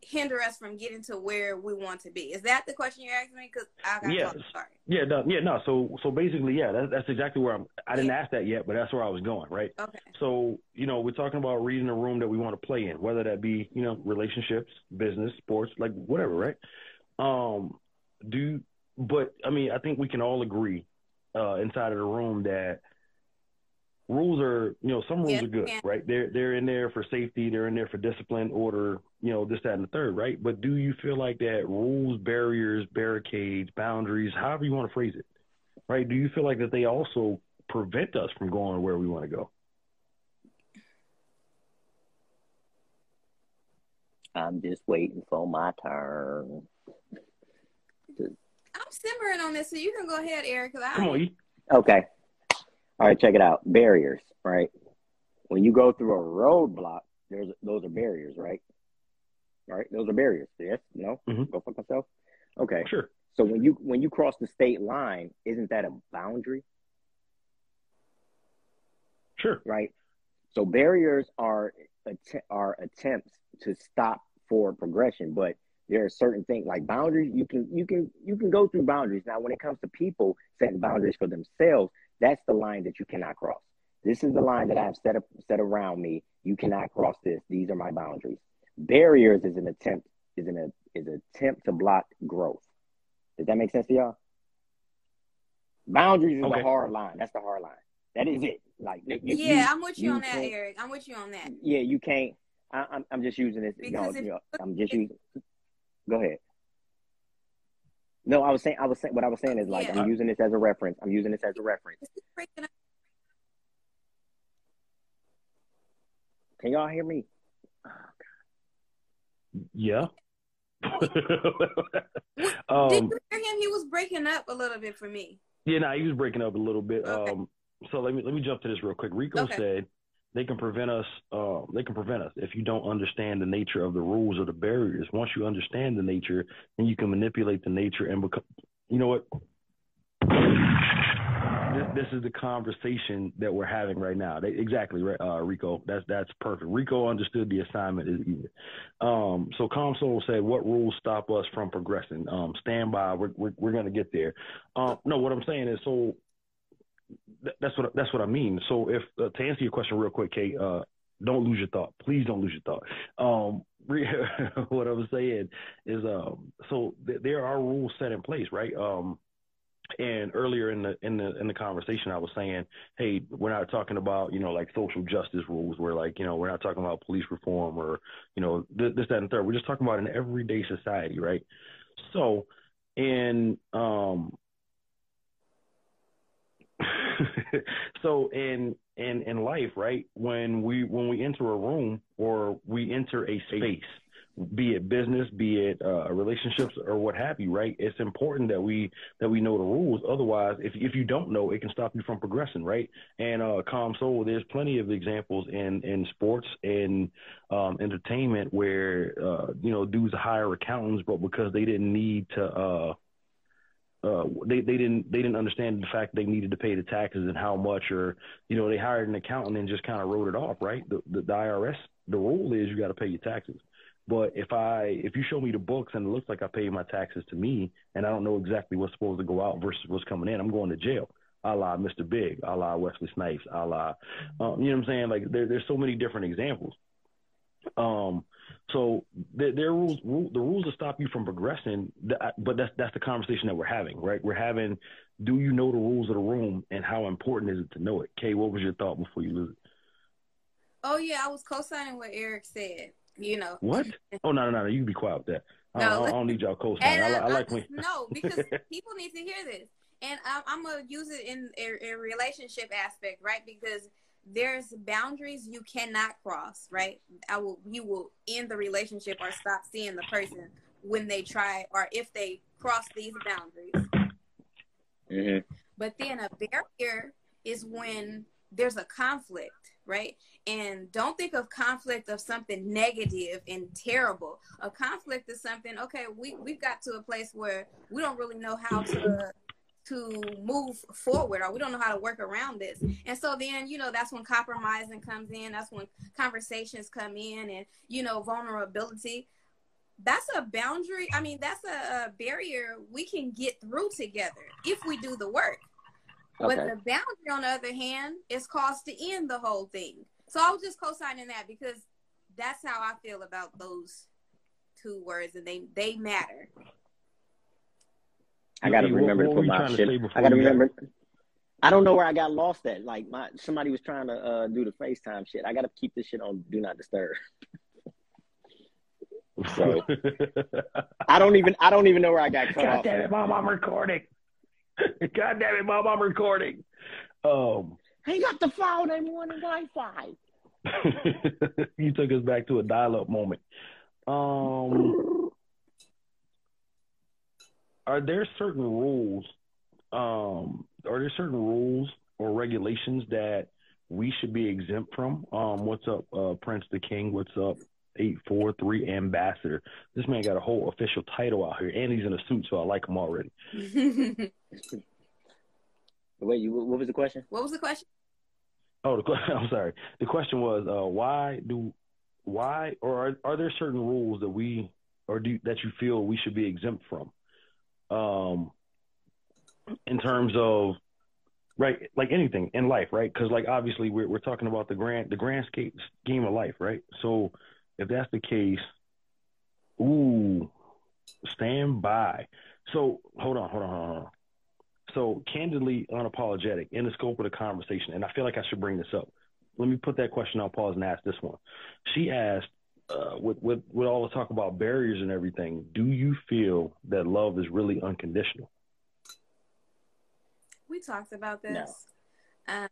hinder us from getting to where we want to be? Is that the question you're asking me? Because I got lost. Sorry. Yeah, no, yeah, no. So so basically, yeah, that, that's exactly where I'm. I didn't ask that yet, but that's where I was going, right? Okay. So, you know, we're talking about reading the room that we want to play in, whether that be, you know, relationships, business, sports, like whatever, right? Um, do, but I mean, I think we can all agree uh, inside of the room that rules are, you know, some rules Yes, are good, yeah. right? They're they're in there for safety, they're in there for discipline, order, you know, this, that, and the third, right? But do you feel like that rules, barriers, barricades, boundaries, however you want to phrase it, right? Do you feel like that they also prevent us from going where we want to go? I'm just waiting for my turn. I'm simmering on this, so you can go ahead, Eric. 'cause I Come on, E. Okay. All right, check it out. Barriers, right? When you go through a roadblock, there's those are barriers, right? Right? Those are barriers. Yes? No? Mhm. Go fuck myself. Okay. Sure. So when you when you cross the state line, isn't that a boundary? Sure. right? So barriers are are attempts to stop forward progression, but there are certain things like boundaries. You can you can you can go through boundaries. Now, when it comes to people setting boundaries for themselves, that's the line that you cannot cross. This is the line that I've set up set around me. You cannot cross this. These are my boundaries. Barriers is an attempt is an is an attempt to block growth. Does that make sense to y'all? Boundaries is Okay. the hard line. That's the hard line. That is it. Like you- you- yeah, I'm with you, you on that, Eric. I'm with you on that. yeah, you can't. I, I'm I'm just using this. You know, Because if- you know, I'm just using. Go ahead. No, I was saying. I was saying. What I was saying is like Yeah. I'm using this as a reference. I'm using this as a reference. This is breaking up. Can y'all hear me? Yeah. Did um, you hear him? He was breaking up a little bit for me. yeah, no, he was breaking up a little bit. Okay. Um, so let me let me jump to this real quick. Rico Okay. said they can prevent us. Uh, they can prevent us if you don't understand the nature of the rules or the barriers. Once you understand the nature, then you can manipulate the nature and become. You know what? This, this is the conversation that we're having right now. They, exactly, uh, Rico. That's that's perfect. Rico understood the assignment. Um, so Comsol said, "What rules stop us from progressing?" Um, stand by. We're we're, we're going to get there. Um, no, what I'm saying is, so th- that's what that's what I mean. So if uh, to answer your question real quick, Kate, uh, don't lose your thought. Please don't lose your thought. Um, what I was saying is, um, so th- there are rules set in place, right? Um, and earlier in the in the in the conversation, I was saying, hey, we're not talking about you know like social justice rules. We're like you know we're not talking about police reform or you know this, this that and third. We're just talking about an everyday society, right? So, in um, so in in in life, right? When we when we enter a room or we enter a space, be it business, be it uh, relationships or what have you, right? It's important that we that we know the rules. Otherwise, if if you don't know, it can stop you from progressing, right? And uh, calm soul, there's plenty of examples in in sports and um, entertainment where uh, you know dudes hire accountants, but because they didn't need to. Uh, they they didn't they didn't understand the fact they needed to pay the taxes and how much, or you know they hired an accountant and just kind of wrote it off, right? The, the the IRS the rule is you got to pay your taxes. But if I if you show me the books and it looks like I paid my taxes to me and I don't know exactly what's supposed to go out versus what's coming in, I'm going to jail. A la Mr. Big, a la Wesley Snipes, a la, um, you know what I'm saying? Like there, there's so many different examples. Um, so there, there are rules, rule, the rules to stop you from progressing, uh, but that's that's the conversation that we're having, right? We're having, do you know the rules of the room and how important is it to know it? Kay, what was your thought before you lose it? Oh yeah, I was co-signing what Eric said you know. What? Oh no, no, no! You can be quiet with that. I, no, I, I don't need y'all co-sign. I, I, like when no, because people need to hear this, and I'm, I'm gonna use it in a, a relationship aspect, right? Because there's boundaries you cannot cross, right? I will, you will end the relationship or stop seeing the person when they try or if they cross these boundaries. Mm-hmm. But then a barrier is when there's a conflict, right? And don't think of conflict of something negative and terrible. A conflict is something, okay, we, we've got to a place where we don't really know how to to move forward or we don't know how to work around this. And so then, you know, that's when compromising comes in, that's when conversations come in and, you know, vulnerability. That's a boundary. I mean, that's a, a barrier we can get through together if we do the work. Okay. But the boundary, on the other hand, is caused to end the whole thing. So I was just co-signing that because that's how I feel about those two words, and they they matter. I gotta remember what, what to put my shit. I gotta remember. Got... I don't know where I got lost at. Like my somebody was trying to uh, do the FaceTime shit. I gotta keep this shit on do not disturb. so I don't even I don't even know where I got cut God off. damn it, mom! I'm recording. God damn it, mom! I'm recording. Um, he got the phone and wanted Wi-Fi. you took us back to a dial-up moment. Um, are there certain rules? Um, are there certain rules or regulations that we should be exempt from? Um, what's up, uh, Prince the King? What's up, eight four three ambassador? This man got a whole official title out here, and he's in a suit, so I like him already. Wait, you, what was the question? What was the question? Oh, the, I'm sorry. The question was, uh, why do, why, or are, are there certain rules that we, or do that you feel we should be exempt from, um, in terms of, right, like anything in life, right? Because like obviously we're we're talking about the grand the grand scheme of life, right? So if that's the case, ooh, stand by. So hold on, hold on, hold on. So, candidly unapologetic in the scope of the conversation, and I feel like I should bring this up. Let me put that question on pause and ask this one. She asked, uh, with, with, with all the talk about barriers and everything, do you feel that love is really unconditional? We talked about this. No. Um,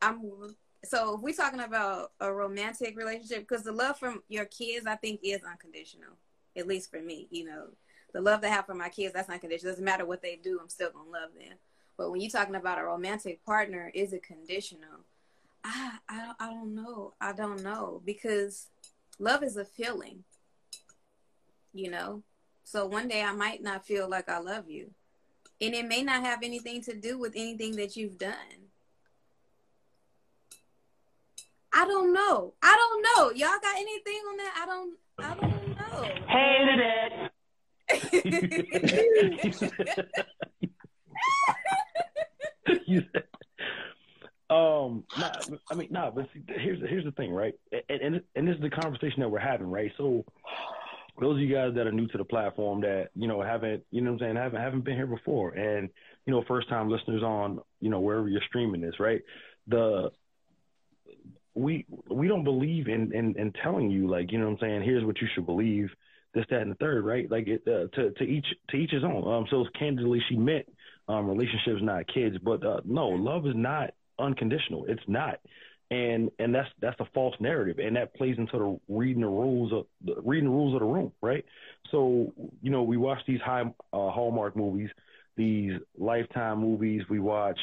I'm so if we're talking about a romantic relationship, because the love from your kids, I think, is unconditional. At least for me, you know, the love I have for my kids, that's not conditional. It doesn't matter what they do, I'm still gonna love them. But when you're talking about a romantic partner, is it conditional? I I I don't know. I don't know because love is a feeling. You know, so one day I might not feel like I love you, and it may not have anything to do with anything that you've done. I don't know. I don't know. Y'all got anything on that? I don't. I don't know. Hated it. Um, I mean, nah, but see, here's here's the thing, right? And, and and this is the conversation that we're having, right? So, those of you guys that are new to the platform that you know haven't you know what I'm saying haven't haven't been here before, and you know first time listeners on you know wherever you're streaming this, right? The we we don't believe in, in in telling you like you know what I'm saying. Here's what you should believe. This, that, and the third, right? Like it, uh, to to each to each his own. Um, so candidly, she meant um, relationships, not kids. But uh, no, love is not unconditional. It's not, and and that's that's a false narrative, and that plays into the reading the rules of the reading the rules of the room, right? So you know, we watch these high uh, Hallmark movies, these Lifetime movies. We watch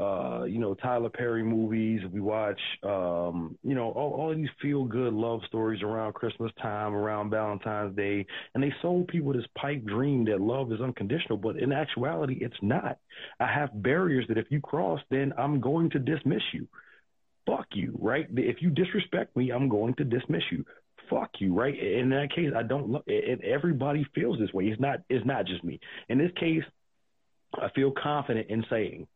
uh, you know, Tyler Perry movies. We watch, um, you know, all, all these feel good love stories around Christmas time, around Valentine's Day. And they sold people this pipe dream that love is unconditional, but in actuality, it's not. I have barriers that if you cross, then I'm going to dismiss you. Fuck you, right? If you disrespect me, I'm going to dismiss you. Fuck you, right? In that case, I don't. Lo- and everybody feels this way. It's not. It's not just me. In this case, I feel confident in saying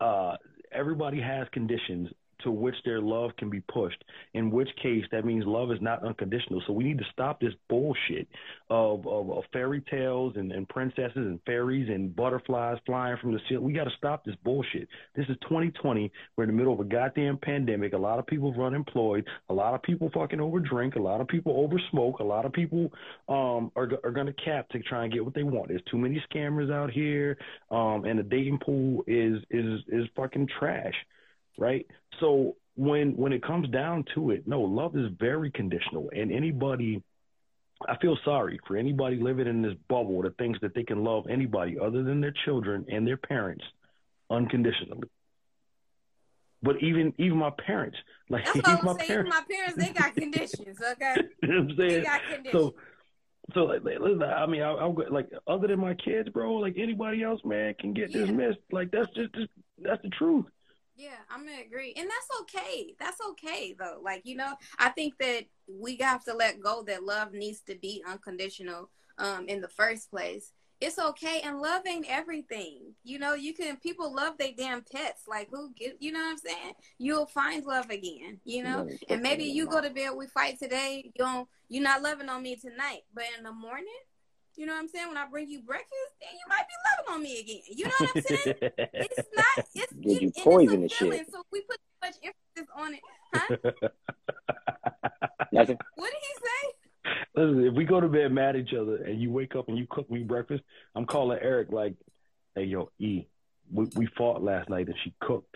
uh, everybody has conditions to which their love can be pushed. In which case, that means love is not unconditional. So we need to stop this bullshit of of, of fairy tales and, and princesses and fairies and butterflies flying from the ceiling. We got to stop this bullshit. This is 2020. We're in the middle of a goddamn pandemic. A lot of people are unemployed. A lot of people fucking over drink. A lot of people over smoke. A lot of people um, are are going to cap to try and get what they want. There's too many scammers out here, um, and the dating pool is is is fucking trash right? So when when it comes down to it, no, love is very conditional, and anybody. I feel sorry for anybody living in this bubble that thinks that they can love anybody other than their children and their parents unconditionally. But even even my parents, like That's even I'm my saying. parents, My parents, they got conditions, okay? you know what I'm They saying? got conditions. So, so like, listen, I mean, I, I'm go- like, other than my kids, bro, like anybody else, man, can get Yeah. dismissed. Like that's just, just that's the truth. Yeah, I'm gonna agree, and that's okay. That's okay though. Like you know, I think that we have to let go that love needs to be unconditional um, in the first place. It's okay, and love ain't everything. You know, you can people love their damn pets. Like who get you know what I'm saying? You'll find love again. You know, and maybe you go to bed, we fight today. You don't, you're not loving on me tonight, but in the morning. You know what I'm saying? When I bring you breakfast, then you might be loving on me again. You know what I'm saying? it's not. It's Did you and it's a poison the shit? So we put too much emphasis on it. Huh? Nothing. What did he say? Listen, if we go to bed mad at each other and you wake up and you cook me breakfast, I'm calling Eric like, "Hey, yo, E, we, we fought last night and she cooked.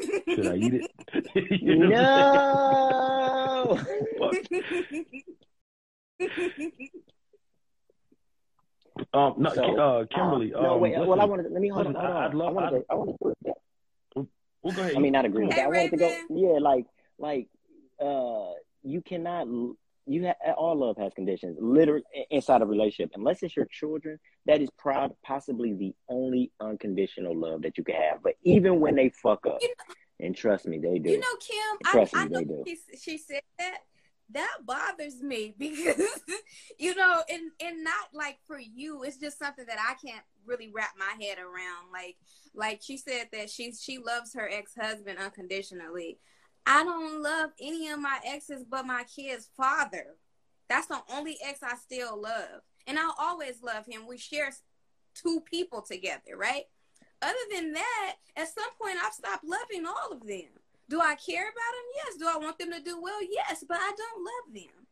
Should I eat it?" You know what I'm saying? No. Um, no, So, uh, Kimberly. Uh, no, um, wait. listen, well, I wanted. Let me hold listen, on. Hold I- on. I'd love- I wanted I'd- to. I wanted to. Well, go ahead. I mean, not agree with Hey, that. I wanted to go. Yeah, like, like, uh, you cannot. You ha- all love has conditions. Literally inside a relationship, unless it's your children, that is proud possibly the only unconditional love that you can have. But even when they fuck up, You and trust me, they do. You know, Kim, I, Trust me, I know they do. she, she said that. That bothers me because, you know, and and not like for you, it's just something that I can't really wrap my head around. Like, like she said that she she loves her ex husband unconditionally. I don't love any of my exes but my kid's father. That's the only ex I still love, and I'll always love him. We share two people together, right? Other than that, at some point I've stopped loving all of them. Do I care about them? Yes. Do I want them to do well? Yes, but I don't love them.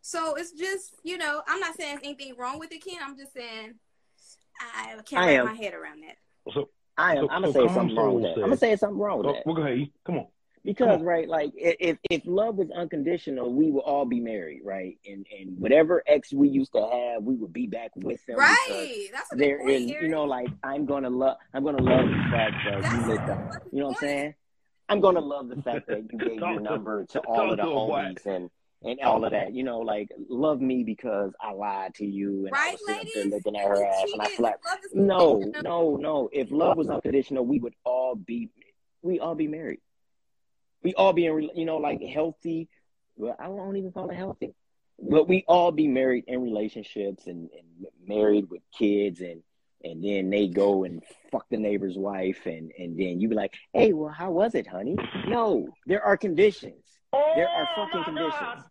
So it's just, you know, I'm not saying anything wrong with it, Ken. I'm just saying I can't I wrap am. my head around that. So, I am. So- I'm gonna so say something wrong with Soul that. I'm gonna say something wrong with oh, that well, go ahead. Come on. because on. right, like if if love was unconditional, we would all be married, right? And and whatever ex we used to have, we would be back with them. Right. That's a good There point, is, Eric. you know, like I'm gonna love. I'm gonna love the fact that you lit a You know what I'm saying? I'm gonna love the fact that you gave your number to all of the to him, boy. homies and and all of that. You know, like love me because I lied to you and I Right, was sitting up there looking at her You ass and I cheated. slapped. No, no, no. If love was unconditional, we would all be, we all be married. We all be in, re- you know, like healthy. Well, I won't even call it healthy, but we all be married in relationships and, and married with kids, and and then they go and fuck the neighbor's wife, and and then you be like, hey, well, how was it, honey? No, there are conditions. There are oh, fucking conditions.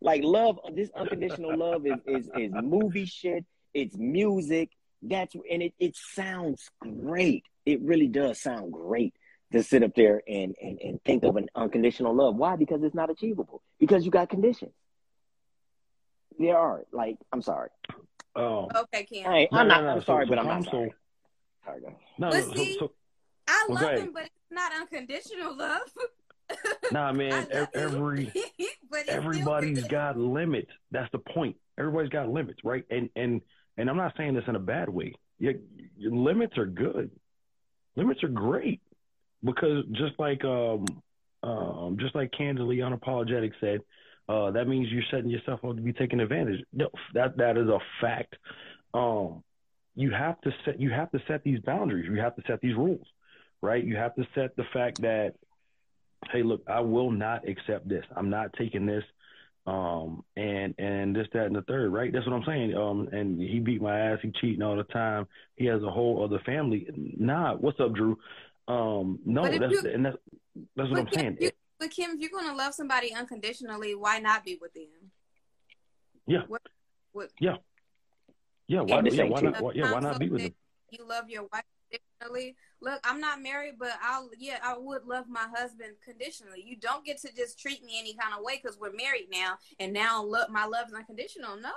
Like love, this unconditional love is is is movie shit. It's music. That's and it it sounds great. It really does sound great to sit up there and and and think of an unconditional love. Why? Because it's not achievable. Because you got conditions. There are like I'm sorry. Um, Okay, Kim. I ain't, No, I'm no, not. no, I'm sorry, so but I'm I'm not sorry. Sorry, no, But no, see- so, I love go him, but it's not unconditional love. nah, man. love ev- Every but it's still got limits. That's the point. Everybody's got limits, right? And and and I'm not saying this in a bad way. Your, your limits are good. Limits are great because just like um um just like candidly unapologetic said, uh, that means you're setting yourself up to be taken advantage. No, that that is a fact. Um, you have to set you have to set these boundaries. You have to set these rules, right? You have to set the fact that hey, look, I will not accept this. I'm not taking this. Um, and and this, that, and the third, right? That's what I'm saying. Um, and he beat my ass. He cheating all the time. He has a whole other family. Nah, what's up, Drew? Um, no, that's you- and that's that's what I'm saying. you, but Kim, if you're gonna love somebody unconditionally, why not be with them? Yeah. What? What? yeah, why, yeah, why not? Why, yeah, why not be with that him? You love your wife conditionally. Look, I'm not married, but I'll yeah, I would love my husband conditionally. You don't get to just treat me any kind of way because we're married now, and now look, my love's unconditional. No,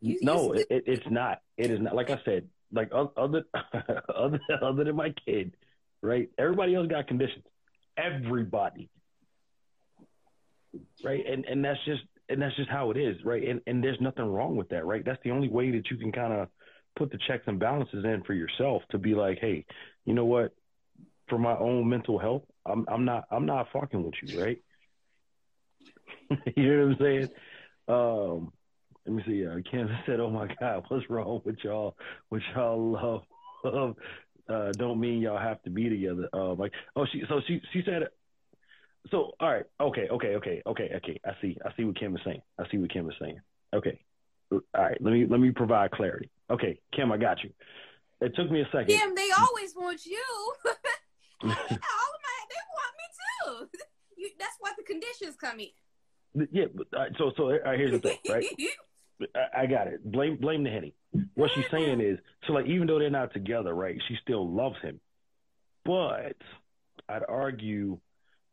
You- no, you it, it, it's not. It is not. Like I said, like other other other than my kid, right? Everybody else got conditions. Everybody, right? And and that's just and that's just how it is, right? And and there's nothing wrong with that, right? That's the only way that you can kind of put the checks and balances in for yourself to be like, hey, you know what? For my own mental health, I'm I'm not I'm not fucking with you, right? you know what I'm saying? Um, let me see. Uh, Kansas said, "Oh my God, what's wrong with y'all? With y'all love uh, don't mean y'all have to be together." Uh, like, oh, she so she she said. So all right, okay, okay, okay, okay, okay. I see. I see what Kim is saying. I see what Kim is saying. Okay, all right. Let me let me provide clarity. Okay, Kim, I got you. It took me a second. Kim, they always want you. all of my, they want me too. You, that's why the conditions come in. Yeah, but, right, so so right, here's the thing, right? I, I got it. Blame blame the henny. What she's saying is, so like even though they're not together, right? She still loves him, but I'd argue,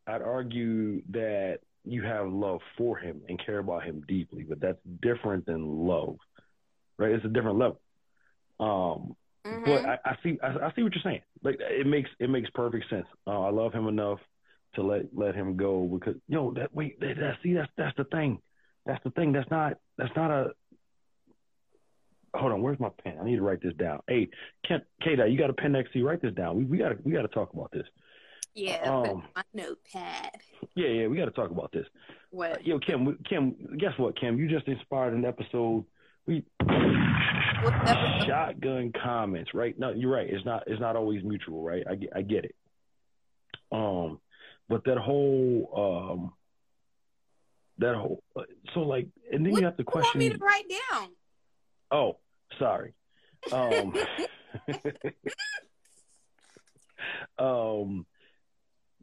I'd argue that you have love for him and care about him deeply, but that's different than love, right? It's a different level. Um, Mhm. but I, I see, I, I see what you're saying. Like it makes it makes perfect sense. Uh, I love him enough to let let him go because you know that wait that, that see that's that's the thing. That's the thing. That's not that's not a. Hold on, where's my pen? I need to write this down. Hey, Kent, Kata, you got a pen next to you? Write this down. We we got to we got to talk about this. Yeah, um, my notepad. Yeah, yeah, we got to talk about this. What? Uh, yo, Kim, Kim, guess what, Kim? You just inspired an episode. We episode? shotgun comments, right? No, you're right. It's not. It's not always mutual, right? I get. I get it. Um, but that whole um, that whole so like, and then What you have to question. you want me to write down? Oh, sorry. Um, um,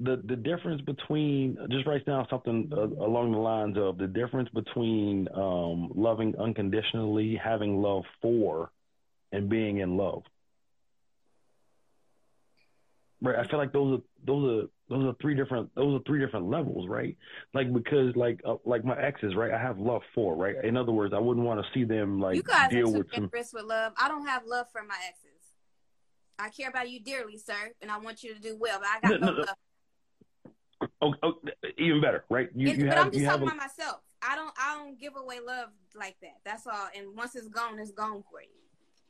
the the difference between just write down something uh, along the lines of the difference between um, loving unconditionally, having love for, and being in love. Right, I feel like those are those are those are three different those are three different levels, right? Like because like uh, like my exes, right? I have love for, right? In other words, I wouldn't want to see them like you guys deal are with some generous with love. I don't have love for my exes. I care about you dearly, sir, and I want you to do well. But I got no, no, no. love. Oh, oh, even better, right? You, you but have I'm just talking about myself. I don't. I don't give away love like that. That's all. And once it's gone, it's gone for you.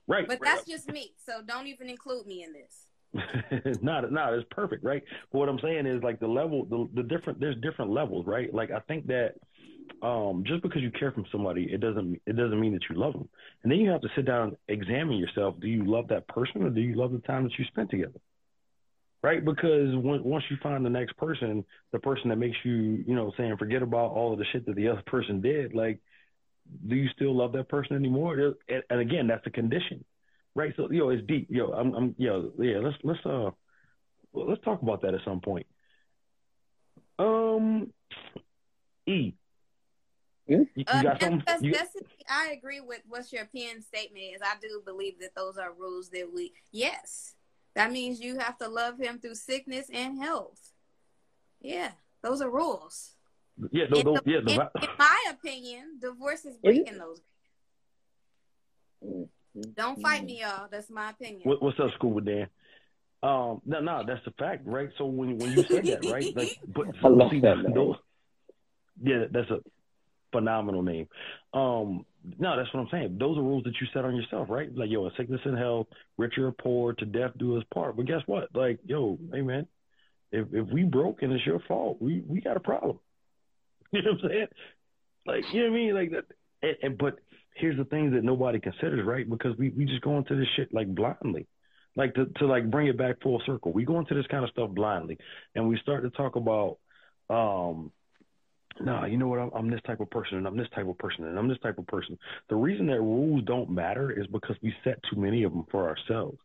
right, But right. that's just me. So don't even include me in this. not not it's perfect, right? But what I'm saying is like the level, the, the different. There's different levels, right? Like I think that um, just because you care from somebody, it doesn't it doesn't mean that you love them. And then you have to sit down, and examine yourself. Do you love that person, or do you love the time that you spent together? Right? Because when, once you find the next person, the person that makes you, you know, saying forget about all of the shit that the other person did, like, do you still love that person anymore? And, and again, that's a condition. Right. So, yo, it's deep. Yo, I'm, I'm, yo, yeah, let's, let's, uh, let's talk about that at some point. Um, E, You, you Uh, got that's, that's, You- that's I agree with what your pen statement is. I do believe that those are rules that we yes. That means you have to love him through sickness and health. Yeah, those are rules. yeah, those, in, those, the- yeah. The, in, in my opinion, divorce is breaking those. Don't fight me, y'all. That's my opinion. What, what's up, Scuba Dan? Um, no, no, that's the fact, right? So when when you said that, right? Like, but I love see, that name. those- yeah, that's a phenomenal name. Um, no, that's what I'm saying. Those are rules that you set on yourself, right? Like, yo, sickness and health, rich or poor, to death do us part. But guess what? Like, yo, hey man, if if we broke and it's your fault, we we got a problem. You know what I'm saying? Like, you know what I mean? Like that. And, and but here's the things that nobody considers, right? Because we we just go into this shit like blindly. Like to to like bring it back full circle. We go into this kind of stuff blindly, and we start to talk about, um, nah, you know what? I'm, I'm this type of person, and I'm this type of person, and I'm this type of person. The reason that rules don't matter is because we set too many of them for ourselves.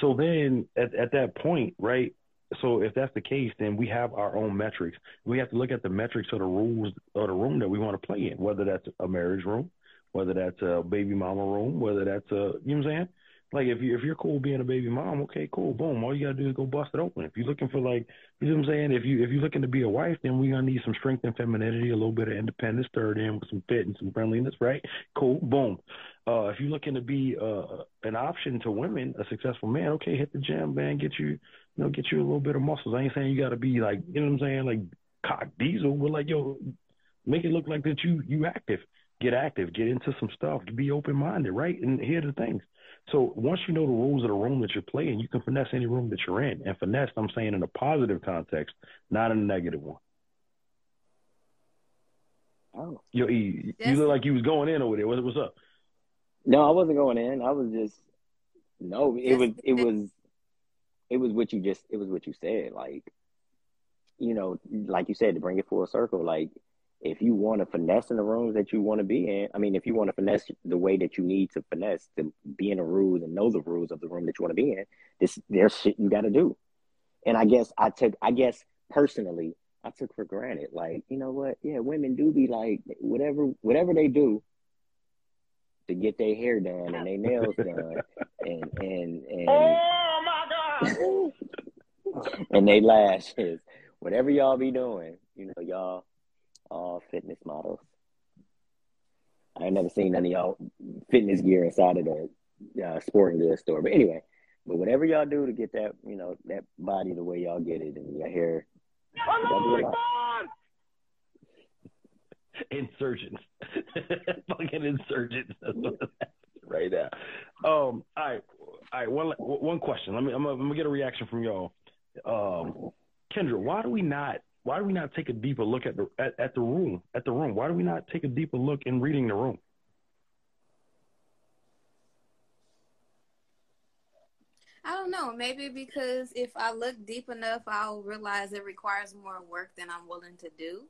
So then, at at that point, right? So if that's the case, then we have our own metrics. We have to look at the metrics of the rules of the room that we want to play in, whether that's a marriage room, whether that's a baby mama room, whether that's a you know what I'm saying? Like if you if you're cool being a baby mom, okay, cool, boom. All you gotta do is go bust it open. If you're looking for like you know what I'm saying, if you if you're looking to be a wife, then we're gonna need some strength and femininity, a little bit of independence stirred in with some fit and some friendliness, right? Cool, boom. Uh if you're looking to be uh an option to women, a successful man, okay, hit the gym, man, get you you know, get you a little bit of muscles. I ain't saying you gotta be like you know what I'm saying, like cock diesel, but like yo, make it look like that you you active. Get active, get into some stuff, be open minded, right? And here are the things. So once you know the rules of the room that you're playing, you can finesse any room that you're in. And finesse, I'm saying in a positive context, not in a negative one. Oh Yo, Yes. you look like you was going in over there. What, what's up? no, I wasn't going in. I was just no. It Just- was it was it was what you just it was what you said. Like you know, like you said, to bring it full circle. Like if you want to finesse in the rooms that you want to be in, I mean, if you want to finesse the way that you need to finesse to be in the rules and know the rules of the room that you want to be in, this there's shit you got to do. And I guess I took, I guess personally, I took for granted, like you know what, yeah, women do be like whatever whatever they do to get their hair done and their nails done and and and Oh my God! and they lashes. Whatever y'all be doing, you know, y'all all fitness models. I ain't never seen any of y'all fitness gear inside of the uh, sporting goods store. But anyway, but whatever y'all do to get that, you know, that body the way y'all get it and your hair. y'all do. Insurgents, fucking insurgents. That's what it is right now. Um, all right, all right. One one question. Let me. I'm gonna, I'm gonna get a reaction from y'all. Um, Kendra, why do we not? Why do we not take a deeper look at the at, at the room at the room? Why do we not take a deeper look in reading the room? I don't know. Maybe because if I look deep enough, I'll realize it requires more work than I'm willing to do.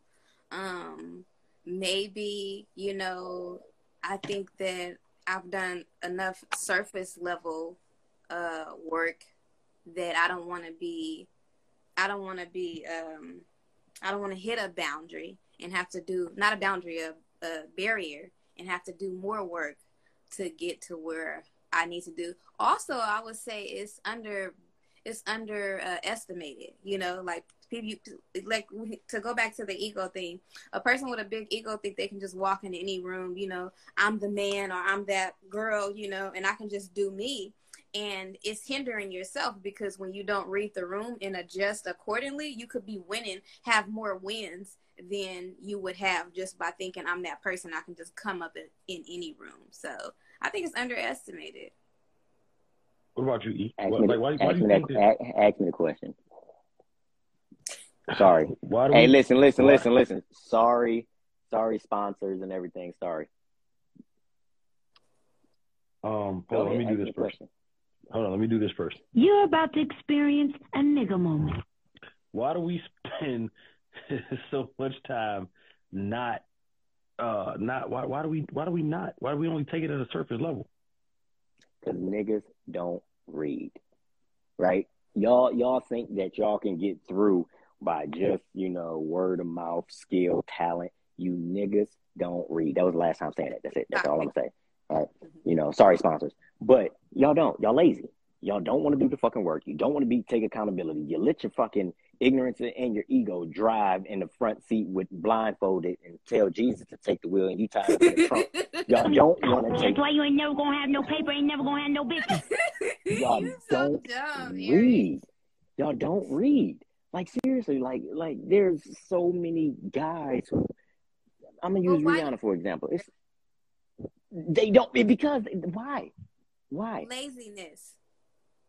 Um, maybe, you know, I think that I've done enough surface level uh, work that I don't want to be, I don't want to be, um, I don't want to hit a boundary and have to do, not a boundary, a, a barrier and have to do more work to get to where I need to do. Also, I would say it's under it's under uh. You know, like people like to go back to the ego thing. A person with a big ego think they can just walk in any room. You know, I'm the man or I'm that girl. You know, and I can just do me. And it's hindering yourself because when you don't read the room and adjust accordingly, you could be winning, have more wins than you would have just by thinking I'm that person. I can just come up in, in any room. So I think it's underestimated. What about you, E? Ask What- me, like, the, why, why ask, do me that, that? ask me the question. Sorry. Why do Hey, we? listen, listen, Why- listen, listen. Sorry, sorry, sponsors and everything. Sorry. Um, Go hold on, let me do this first. question. Hold on, let me do this first. You're about to experience a nigga moment. Why do we spend so much time not uh not why why do we why do we not why do we only take it at a surface level? Because niggas don't read, right? Y'all, y'all think that y'all can get through by just you know word of mouth, skill, talent. You niggas don't read. That was the last time I'm saying it. That's it. That's all I'm gonna say. All right. Mm-hmm. You know, sorry sponsors, but y'all don't. Y'all lazy. Y'all don't want to do the fucking work. You don't want to be take accountability. You let your fucking ignorance and your ego drive in the front seat with blindfolded and tell Jesus to take the wheel and you tied up in the trunk. Y'all don't want to take That's why you ain't never gonna have no paper, ain't never gonna have no business. y'all you so don't dumb, Eric. read. Y'all don't read. Like seriously, like like there's so many guys who I'm gonna use why- Rihanna for example. It's they don't because why? Why? Laziness.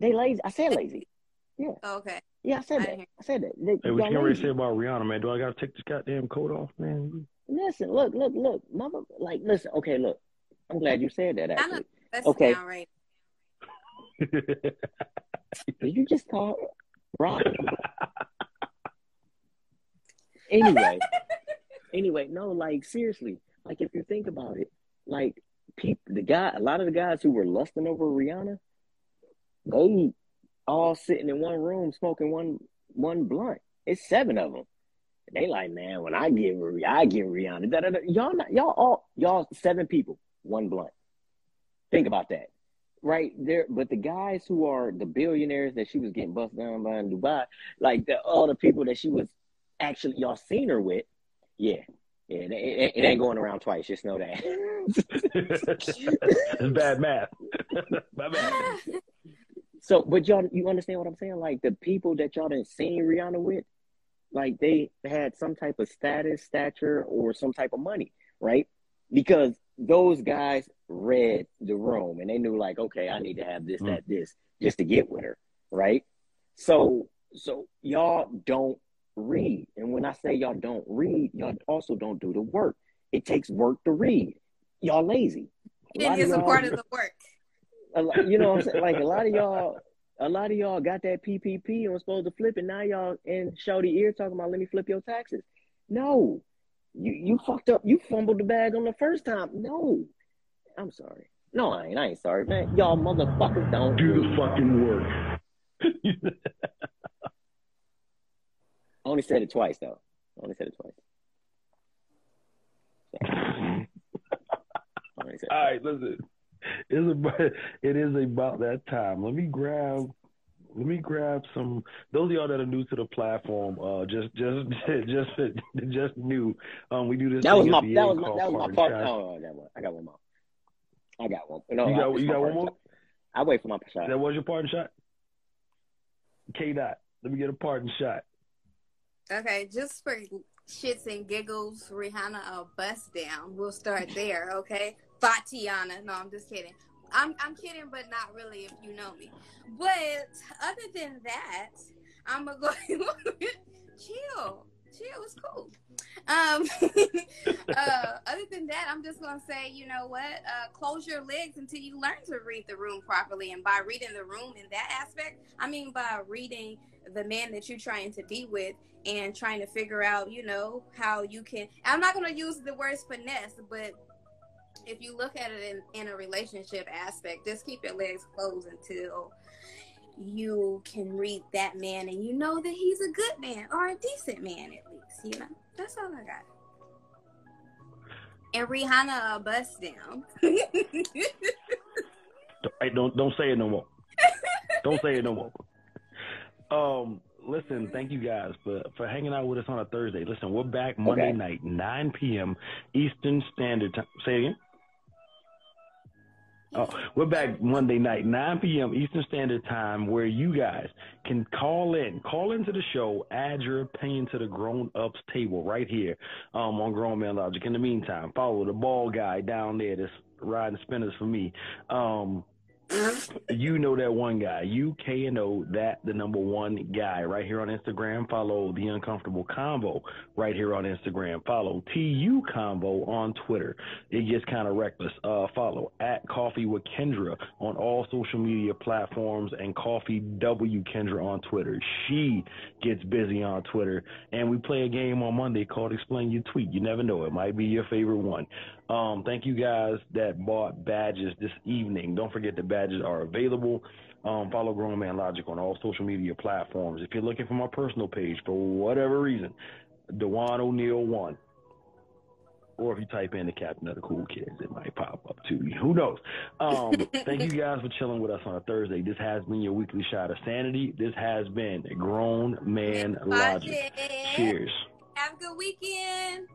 They lazy. I said lazy. Yeah. Oh, okay. Yeah, I said I that. hear- I said that. They, Hey, what y'all you already lazy. say about Rihanna, man? Do I gotta take this goddamn coat off, man? Listen, look, look, look, mother. Like, listen. Okay, look. I'm glad you said that. I know Actually, Okay. now right. did you just call Rock? anyway, anyway, no, like seriously, like if you think about it, like people, the guy, a lot of the guys who were lusting over Rihanna, they all sitting in one room smoking one one blunt. It's seven of them. They like, man, when I get I get Rihanna. Da, da, da. Y'all, not, y'all all, y'all seven people, one blunt. Think about that, right there. But the guys who are the billionaires that she was getting busted down by in Dubai, like the all the people that she was actually y'all seen her with, yeah, yeah, it, it, it ain't going around twice. Just know that. it's bad math. bad math. So, but y'all, you understand what I'm saying? Like the people that y'all didn't see Rihanna with, like they had some type of status, stature, or some type of money, right? Because those guys read the room and they knew, like, okay, I need to have this, Mm. that, this, just to get with her, right? So, so y'all don't read, and when I say y'all don't read, y'all also don't do the work. It takes work to read. Y'all lazy. A lot Reading of is a part of the work. a lot, you know what I'm saying? Like a lot of y'all, a lot of y'all got that PPP and was supposed to flip it. Now y'all in shouty ear talking about let me flip your taxes. No, you you fucked up. You fumbled the bag on the first time. No, I'm sorry. No, I ain't. I ain't sorry, man. Y'all motherfuckers don't Do the fucking work. I only said it twice though. I only said it twice. So, I only said it twice. right, listen. It's about, it is about that time. Let me grab let me grab some those of y'all that are new to the platform, uh just just just just new. Um we do this That was my that was my that was my part. Oh, that one. I got one more. I got one. No, you I- got you got one more? shot. I wait for my shot. That was your parting shot? K dot. Let me get a parting shot. Okay, just for shits and giggles, Rihanna a bust down. We'll start there, okay? Fatiana. No, I'm just kidding. I'm I'm kidding, but not really if you know me. But other than that, I'm gonna go chill. Chill is cool. Um uh other than that, I'm just gonna say, you know what? Uh close your legs until you learn to read the room properly. And by reading the room in that aspect, I mean by reading the man that you're trying to be with and trying to figure out, you know, how you can. I'm not going to use the words finesse, but if you look at it in, in a relationship aspect, just keep your legs closed until you can read that man and you know that he's a good man or a decent man at least. You know, that's all I got. And Rihanna a bust down. Hey, don't don't say it no more. don't say it no more. Um, listen, thank you guys for for hanging out with us on a Thursday. Listen, we're back Monday Okay. night, 9 p.m. Eastern Standard Time. Say it again. Oh, we're back Monday night, 9 p.m. Eastern Standard Time, where you guys can call in, call into the show, add your opinion to the grown ups table right here um, on Grown Man Logic. In the meantime, follow the ball guy down there that's riding spinners for me. Um, you know that one guy, U K and O, that the number one guy, right here on Instagram. Follow the Uncomfortable Convo right here on Instagram. Follow TU Convo on Twitter. It gets kind of reckless. Uh, follow at Coffee with Kendra on all social media platforms and Coffee W Kendra on Twitter. She gets busy on Twitter, and we play a game on Monday called Explain Your Tweet. You never know; it might be your favorite one. Um, thank you guys that bought badges this evening. Don't forget the badges are available. Um, follow Grown Man Logic on all social media platforms. If you're looking for my personal page for whatever reason, Dewan O'Neill one. Or if you type in the captain of the cool kids, it might pop up too. Who knows? Um, thank you guys for chilling with us on a Thursday. This has been your weekly shot of sanity. This has been grown man logic. Cheers. Have a good weekend.